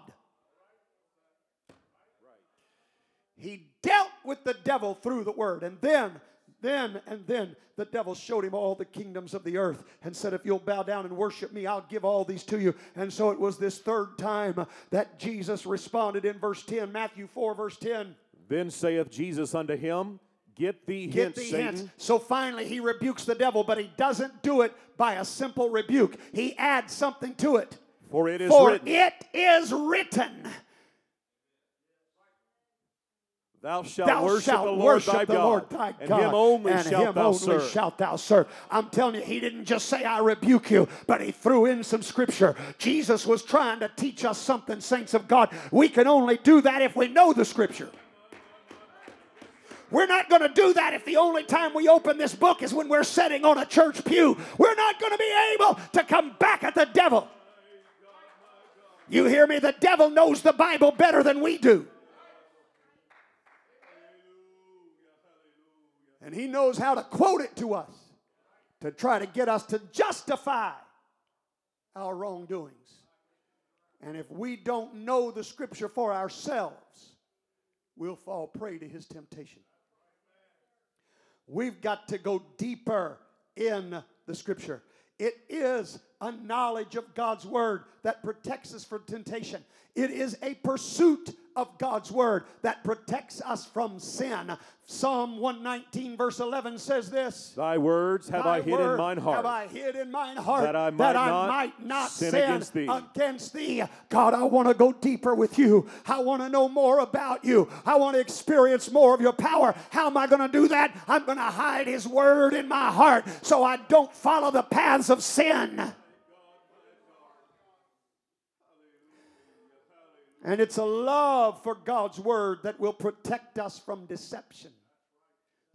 He dealt with the devil through the word. And then, then, and then the devil showed him all the kingdoms of the earth and said, If you'll bow down and worship me, I'll give all these to you. And so it was this third time that Jesus responded in verse 10, Matthew 4, verse 10. Then saith Jesus unto him, Get thee Get hence, thee Satan. hence. So finally, he rebukes the devil, but he doesn't do it by a simple rebuke. He adds something to it. For it is For written, it is written. Thou shalt Thou worship shalt the Lord worship thy the God, Lord thy and him only and shalt him thou only serve. shalt thou serve. I'm telling you, he didn't just say, I rebuke you, but he threw in some scripture. Jesus was trying to teach us something, saints of God. We can only do that if we know the scripture. We're not going to do that if the only time we open this book is when we're sitting on a church pew. We're not going to be able to come back at the devil. You hear me? The devil knows the Bible better than we do. And he knows how to quote it to us to try to get us to justify our wrongdoings. And if we don't know the scripture for ourselves, we'll fall prey to his temptation. We've got to go deeper in the scripture. It is a knowledge of God's word that protects us from temptation. It is a pursuit of God's word that protects us from sin. Psalm 119, verse 11 says this. Thy words have Thy I hid in mine heart. Have I hid in mine heart that I might not might not sin sin, against thee. against thee. God, I want to go deeper with you. I want to know more about you. I want to experience more of your power. How am I going to do that? I'm going to hide his word in my heart so I don't follow the paths of sin. And it's a love for God's word that will protect us from deception.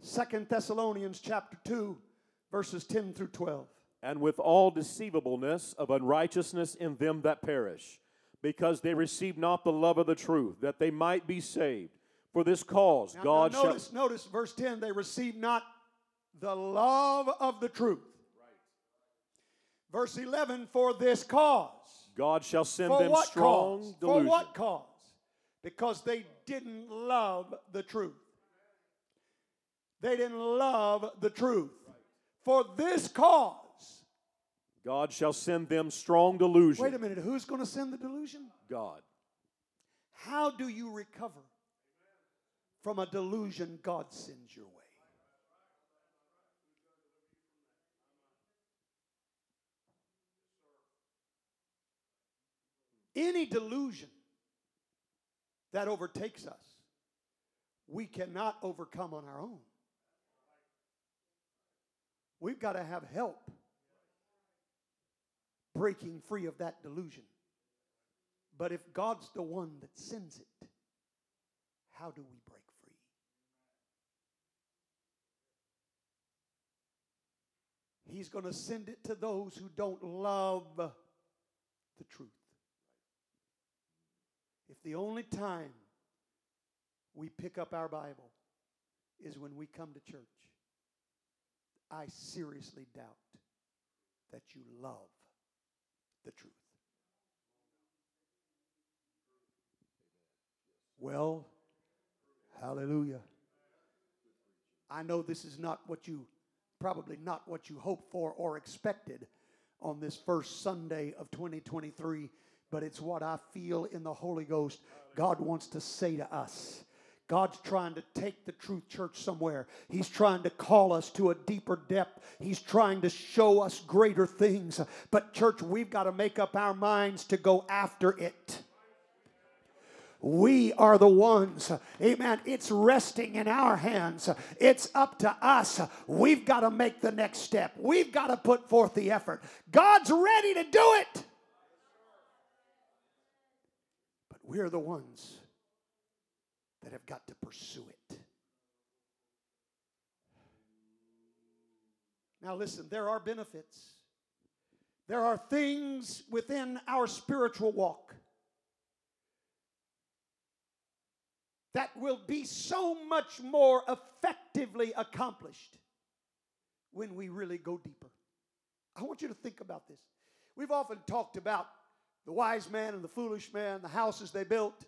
Second Thessalonians chapter 2 verses 10 through 12. and with all deceivableness of unrighteousness in them that perish, because they receive not the love of the truth, that they might be saved. For this cause Now, God now notice, notice verse 10 they receive not the love of the truth. Verse 11 for this cause. God shall send For them what strong cause? delusion. For what cause? Because they didn't love the truth. They didn't love the truth. For this cause. God shall send them strong delusion. Wait a minute, who's going to send the delusion? God. How do you recover from a delusion God sends your way? Any delusion that overtakes us, we cannot overcome on our own. We've got to have help breaking free of that delusion. But if God's the one that sends it, how do we break free? He's going to send it to those who don't love the truth. If the only time we pick up our Bible is when we come to church, I seriously doubt that you love the truth. Well, hallelujah. I know this is not what you, probably not what you hoped for or expected on this first Sunday of 2023, but it's what I feel in the Holy Ghost God wants to say to us. God's trying to take the truth church somewhere. He's trying to call us to a deeper depth. He's trying to show us greater things. But, church, we've got to make up our minds to go after it. We are the ones, amen. It's resting in our hands. It's up to us. We've got to make the next step. We've got to put forth the effort. God's ready to do it. But we're the ones that have got to pursue it. Now, listen, there are benefits. There are things within our spiritual walk that will be so much more effectively accomplished when we really go deeper. I want you to think about this. We've often talked about the wise man and the foolish man, the houses they built.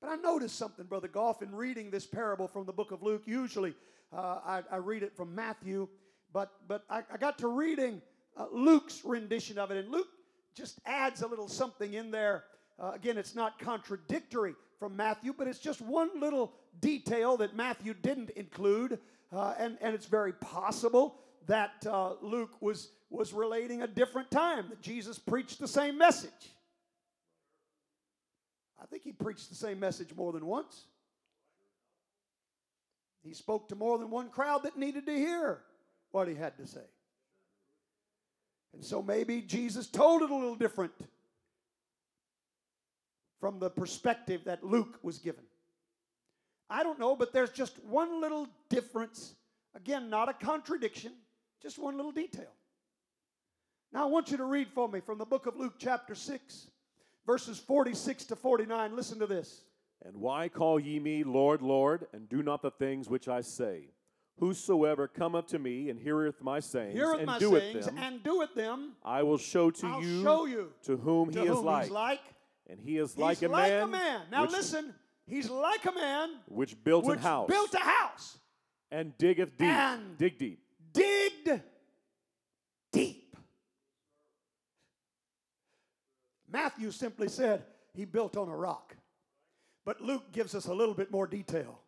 But I noticed something, Brother Goff, in reading this parable from the book of Luke. Usually uh, I, I, read it from Matthew, but, but I, I got to reading uh, Luke's rendition of it, and Luke just adds a little something in there. Uh, again, it's not contradictory from Matthew, but it's just one little detail that Matthew didn't include, uh, and, and it's very possible that uh, Luke was, was relating a different time, that Jesus preached the same message. I think he preached the same message more than once. He spoke to more than one crowd that needed to hear what he had to say. And so maybe Jesus told it a little different from the perspective that Luke was given. I don't know, but there's just one little difference. Again, not a contradiction, just one little detail. Now, I want you to read for me from the book of Luke, chapter 6, verses 46 to 49. Listen to this. And why call ye me Lord, Lord, and do not the things which I say? Whosoever cometh to me and heareth my sayings heareth and my doeth sayings them, and doeth them, I will show to I'll you, show you to whom to he is like. like. And he is He's like a like man, a man. Now which, listen, he's like a man which built which an house built a house, and diggeth deep. and dig deep. digged deep. Matthew simply said he built on a rock. But Luke gives us a little bit more detail.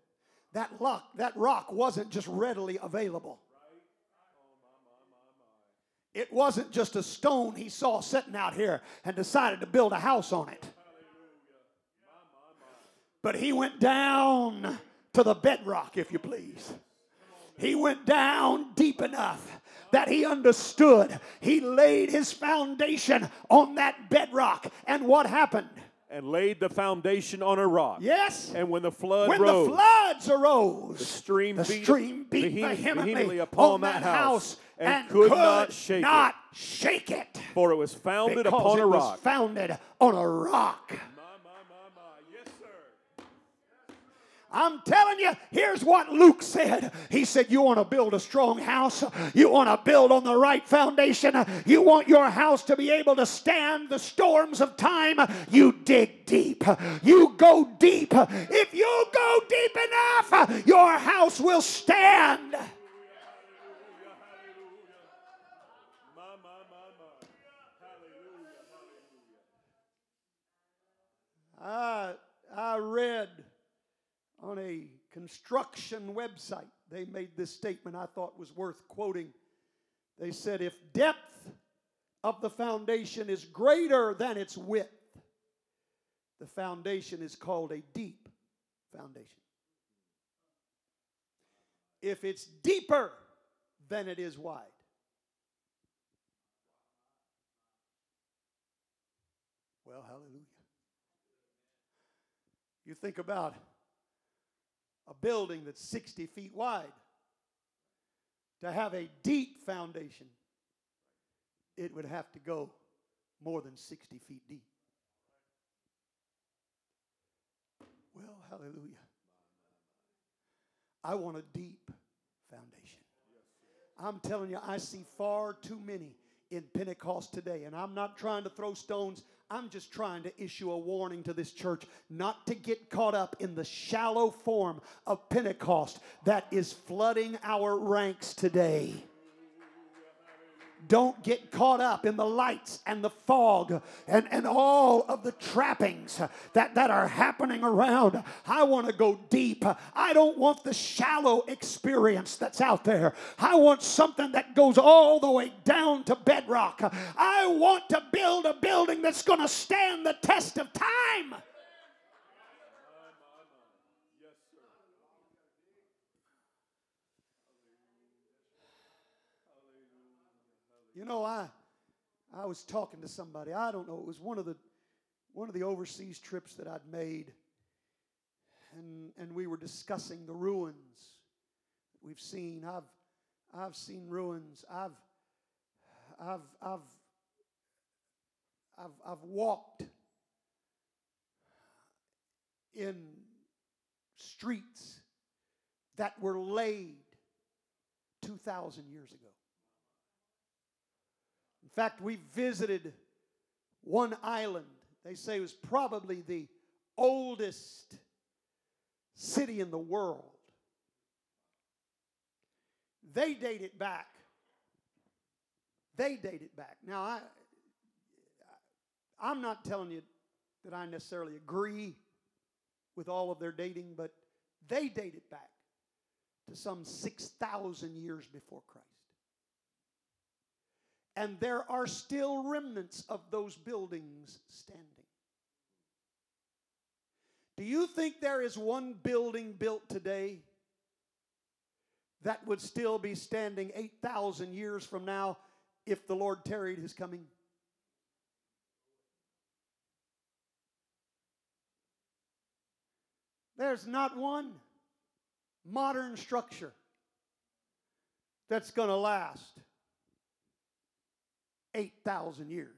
That rock, that rock wasn't just readily available. It wasn't just a stone he saw sitting out here and decided to build a house on it. But he went down to the bedrock, if you please. He went down deep enough that he understood. He laid his foundation on that bedrock. And what happened? And laid the foundation on a rock. Yes. And when the flood when rose, the floods arose, the stream the beat, stream beat vehemently, vehemently upon that that house and, could, not shake not it, shake it for it was founded because upon it a was rock. founded on a rock. My, my, my, my. Yes, sir. I'm telling you, here's what Luke said. He said, You want to build a strong house? You want to build on the right foundation? You want your house to be able to stand the storms of time? You dig deep. You go deep. If you go deep enough, your house will stand. I, I read on a construction website, they made this statement I thought was worth quoting. They said, if depth of the foundation is greater than its width, the foundation is called a deep foundation. If it's deeper than it is wide, well, hallelujah. You think about a building that's 60 feet wide. To have a deep foundation, it would have to go more than 60 feet deep. Well, hallelujah. I want a deep foundation. I'm telling you, I see far too many in Pentecost today, and I'm not trying to throw stones. I'm just trying to issue a warning to this church not to get caught up in the shallow form of Pentecost that is flooding our ranks today. Don't get caught up in the lights and the fog and, and all of the trappings that, that are happening around. I want to go deep. I don't want the shallow experience that's out there. I want something that goes all the way down to bedrock. I want to build a building that's going to stand the test of time. You know, I I was talking to somebody. I don't know. It was one of the one of the overseas trips that I'd made, and, and we were discussing the ruins that we've seen. I've, I've seen ruins. I've, I've, I've, I've, I've walked in streets that were laid 2,000 years ago. Fact, we visited one island. They say it was probably the oldest city in the world. They date it back. They date it back. Now, I, I'm not telling you that I necessarily agree with all of their dating, but they date it back to some 6,000 years before Christ. And there are still remnants of those buildings standing. Do you think there is one building built today that would still be standing 8,000 years from now if the Lord tarried his coming? There's not one modern structure that's going to last 8,000 years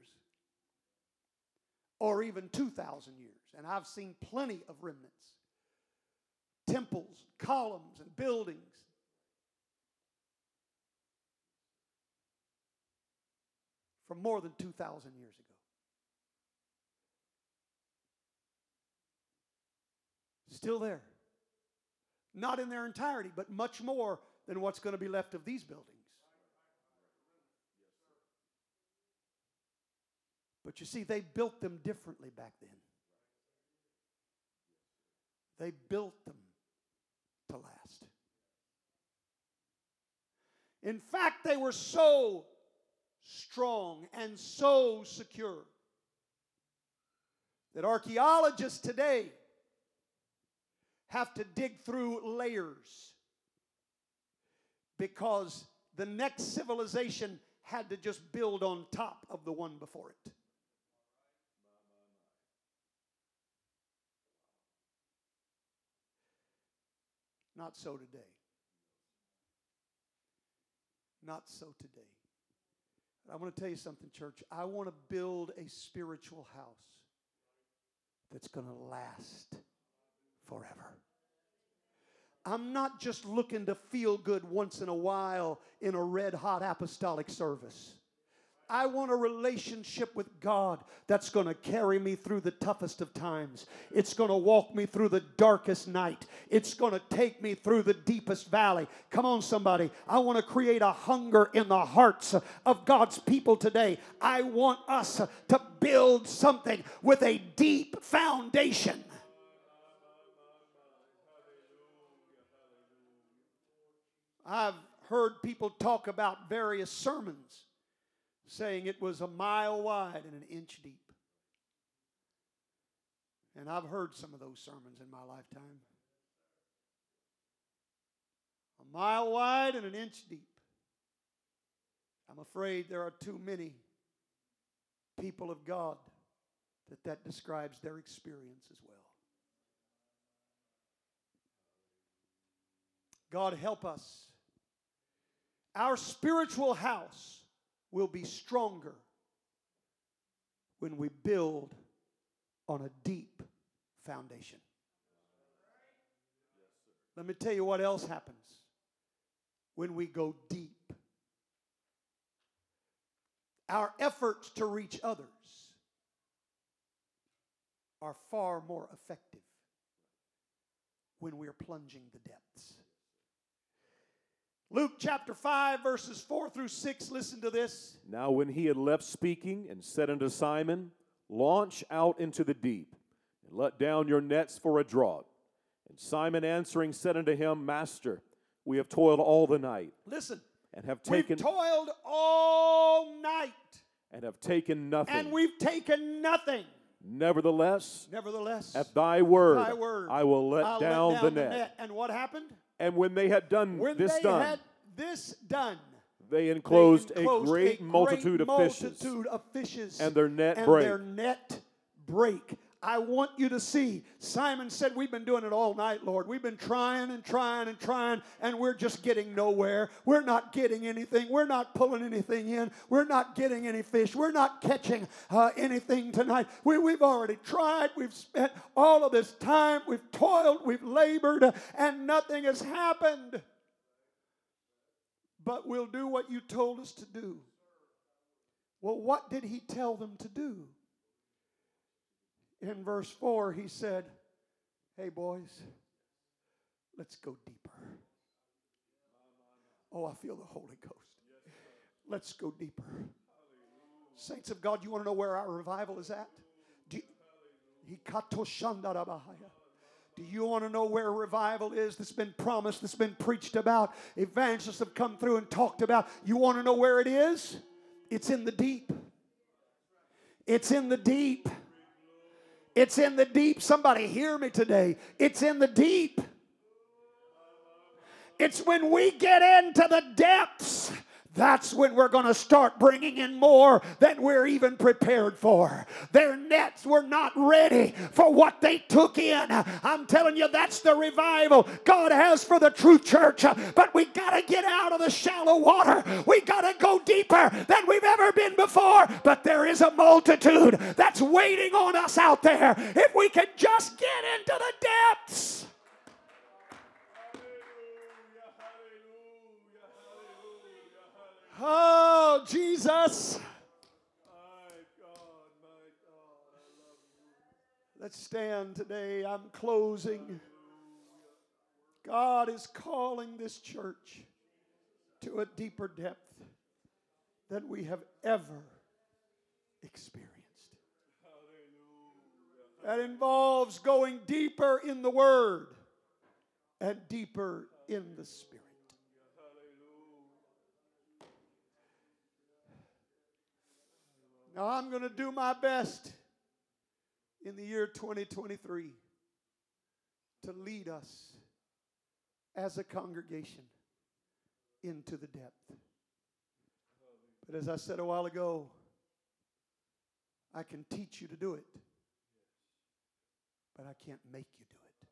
or even 2,000 years. And I've seen plenty of remnants temples, columns, and buildings. From more than 2,000 years ago. Still there. Not in their entirety, but much more than what's going to be left of these buildings. But you see, they built them differently back then. They built them to last. In fact, they were so strong and so secure that archaeologists today have to dig through layers because the next civilization had to just build on top of the one before it. Not so today. Not so today. I want to tell you something, church. I want to build a spiritual house that's going to last forever. I'm not just looking to feel good once in a while in a red hot apostolic service. I want a relationship with God that's going to carry me through the toughest of times. It's going to walk me through the darkest night. It's going to take me through the deepest valley. Come on, somebody. I want to create a hunger in the hearts of God's people today. I want us to build something with a deep foundation. I've heard people talk about various sermons saying it was a mile wide and an inch deep. And I've heard some of those sermons in my lifetime. A mile wide and an inch deep. I'm afraid there are too many people of God that that describes their experience as well. God help us. Our spiritual house will be stronger when we build on a deep foundation. Let me tell you what else happens when we go deep. Our efforts to reach others are far more effective when we're plunging the depths. Luke chapter 5, verses 4 through 6. Listen to this. Now, when he had left speaking and said unto Simon, Launch out into the deep, and let down your nets for a draught. And Simon answering said unto him, Master, we have toiled all the night. Listen. And have taken we've toiled all night. And have taken nothing. And we've taken nothing. Nevertheless, nevertheless, at thy word, thy word I will let, down, let down the, the, net. net. And what happened? And when they had done when this they done, this done, they enclosed, they enclosed a, great a multitude, great of, fishes, multitude of fishes, and their net and brake. their net break. I want you to see. Simon said, We've been doing it all night, Lord. We've been trying and trying and trying, and we're just getting nowhere. We're not getting anything. We're not pulling anything in. We're not getting any fish. We're not catching uh, anything tonight. We, we've already tried. We've spent all of this time. We've toiled. We've labored, and nothing has happened. But we'll do what you told us to do. Well, what did he tell them to do? In verse 4, he said, Hey, boys, let's go deeper. Oh, I feel the Holy Ghost. Let's go deeper. Saints of God, you want to know where our revival is at? Do you, do you want to know where revival is that's been promised, that's been preached about? Evangelists have come through and talked about. You want to know where it is? It's in the deep. It's in the deep. It's in the deep. Somebody hear me today. It's in the deep. It's when we get into the depths that's when we're going to start bringing in more than we're even prepared for. Their nets were not ready for what they took in. I'm telling you, that's the revival God has for the true church. But we got to get out of the shallow water. We got to go deeper than we've ever been before. But there is a multitude that's waiting on us out there if we can just get into the depths. Oh, Jesus. Let's stand today. I'm closing. God is calling this church to a deeper depth than we have ever experienced. That involves going deeper in the Word and deeper in the Spirit. Now, I'm going to do my best in the year 2023 to lead us as a congregation into the depth. But as I said a while ago, I can teach you to do it, but I can't make you do it.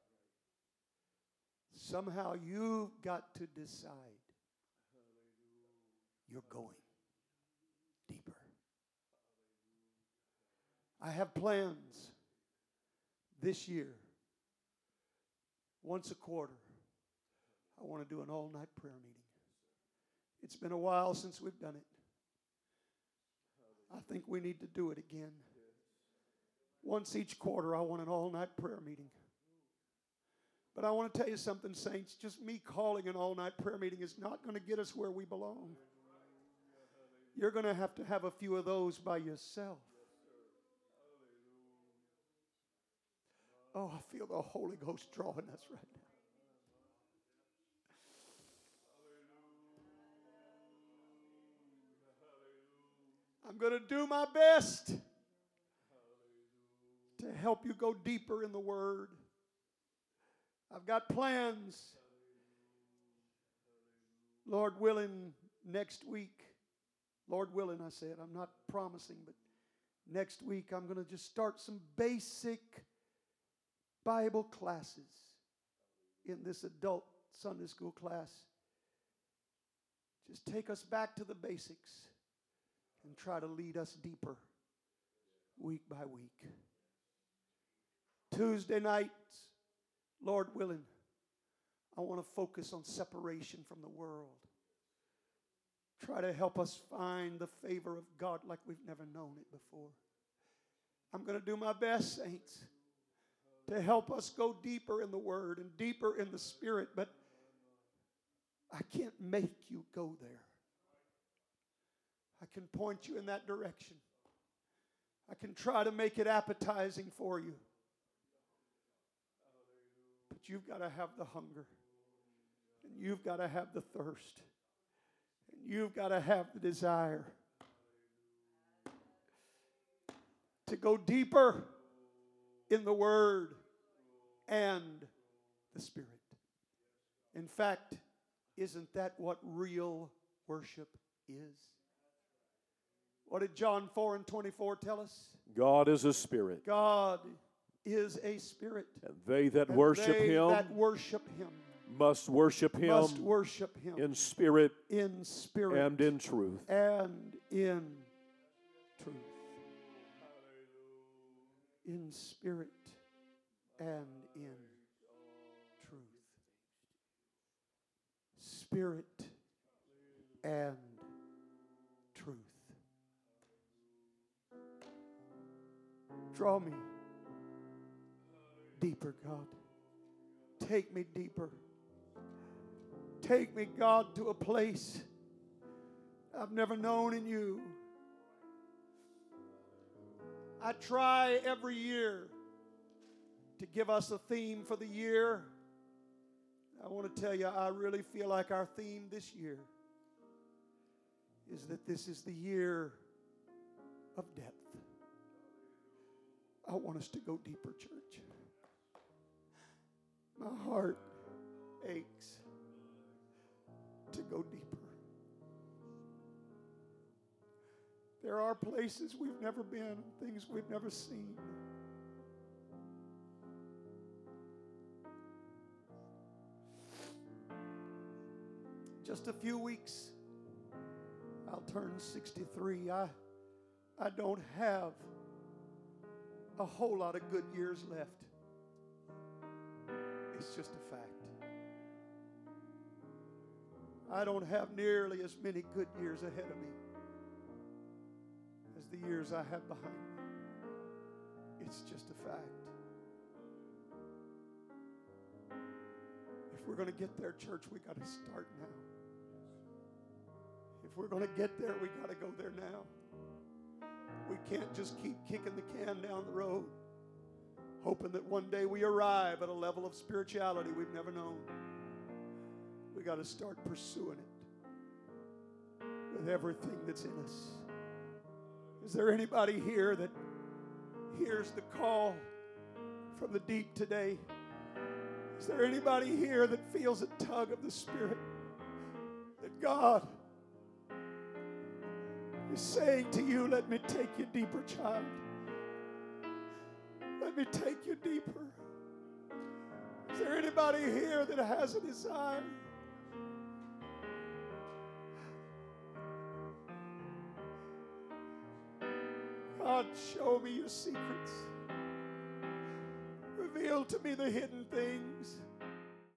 Somehow you've got to decide you're going deeper. I have plans this year, once a quarter. I want to do an all night prayer meeting. It's been a while since we've done it. I think we need to do it again. Once each quarter, I want an all night prayer meeting. But I want to tell you something, saints. Just me calling an all night prayer meeting is not going to get us where we belong. You're going to have to have a few of those by yourself. Oh, I feel the Holy Ghost drawing us right now. I'm going to do my best to help you go deeper in the Word. I've got plans. Lord willing, next week, Lord willing, I said, I'm not promising, but next week I'm going to just start some basic Bible classes in this adult Sunday school class. Just take us back to the basics and try to lead us deeper week by week. Tuesday nights, Lord willing, I want to focus on separation from the world. Try to help us find the favor of God like we've never known it before. I'm going to do my best, saints to help us go deeper in the Word and deeper in the Spirit, but I can't make you go there. I can point you in that direction. I can try to make it appetizing for you. But you've got to have the hunger, and you've got to have the thirst, and you've got to have the desire to go deeper in the Word and the Spirit. In fact, isn't that what real worship is? What did John 4 and 24 tell us? God is a spirit, God is a spirit. and they that and worship they him that worship him must worship him must worship him in spirit in spirit and in truth. and in truth. In spirit and in truth. Spirit and truth. Draw me deeper, God. Take me deeper. Take me, God, to a place I've never known in you. I try every year to give us a theme for the year. I want to tell you, I really feel like our theme this year is that this is the year of depth. I want us to go deeper, church. My heart aches to go deeper. There are places we've never been, things we've never seen. Just a few weeks, I'll turn 63. I, I don't have a whole lot of good years left. It's just a fact. I don't have nearly as many good years ahead of me as the years I have behind me. It's just a fact. If we're going to get there, church, we got to start now. If we're going to get there, we got to go there now. We can't just keep kicking the can down the road, hoping that one day we arrive at a level of spirituality we've never known. We got to start pursuing it with everything that's in us. Is there anybody here that hears the call from the deep today? Is there anybody here that feels a tug of the Spirit that God is saying to you, Let me take you deeper, child? Let me take you deeper. Is there anybody here that has a desire? God, show me your secrets. Reveal to me the hidden things.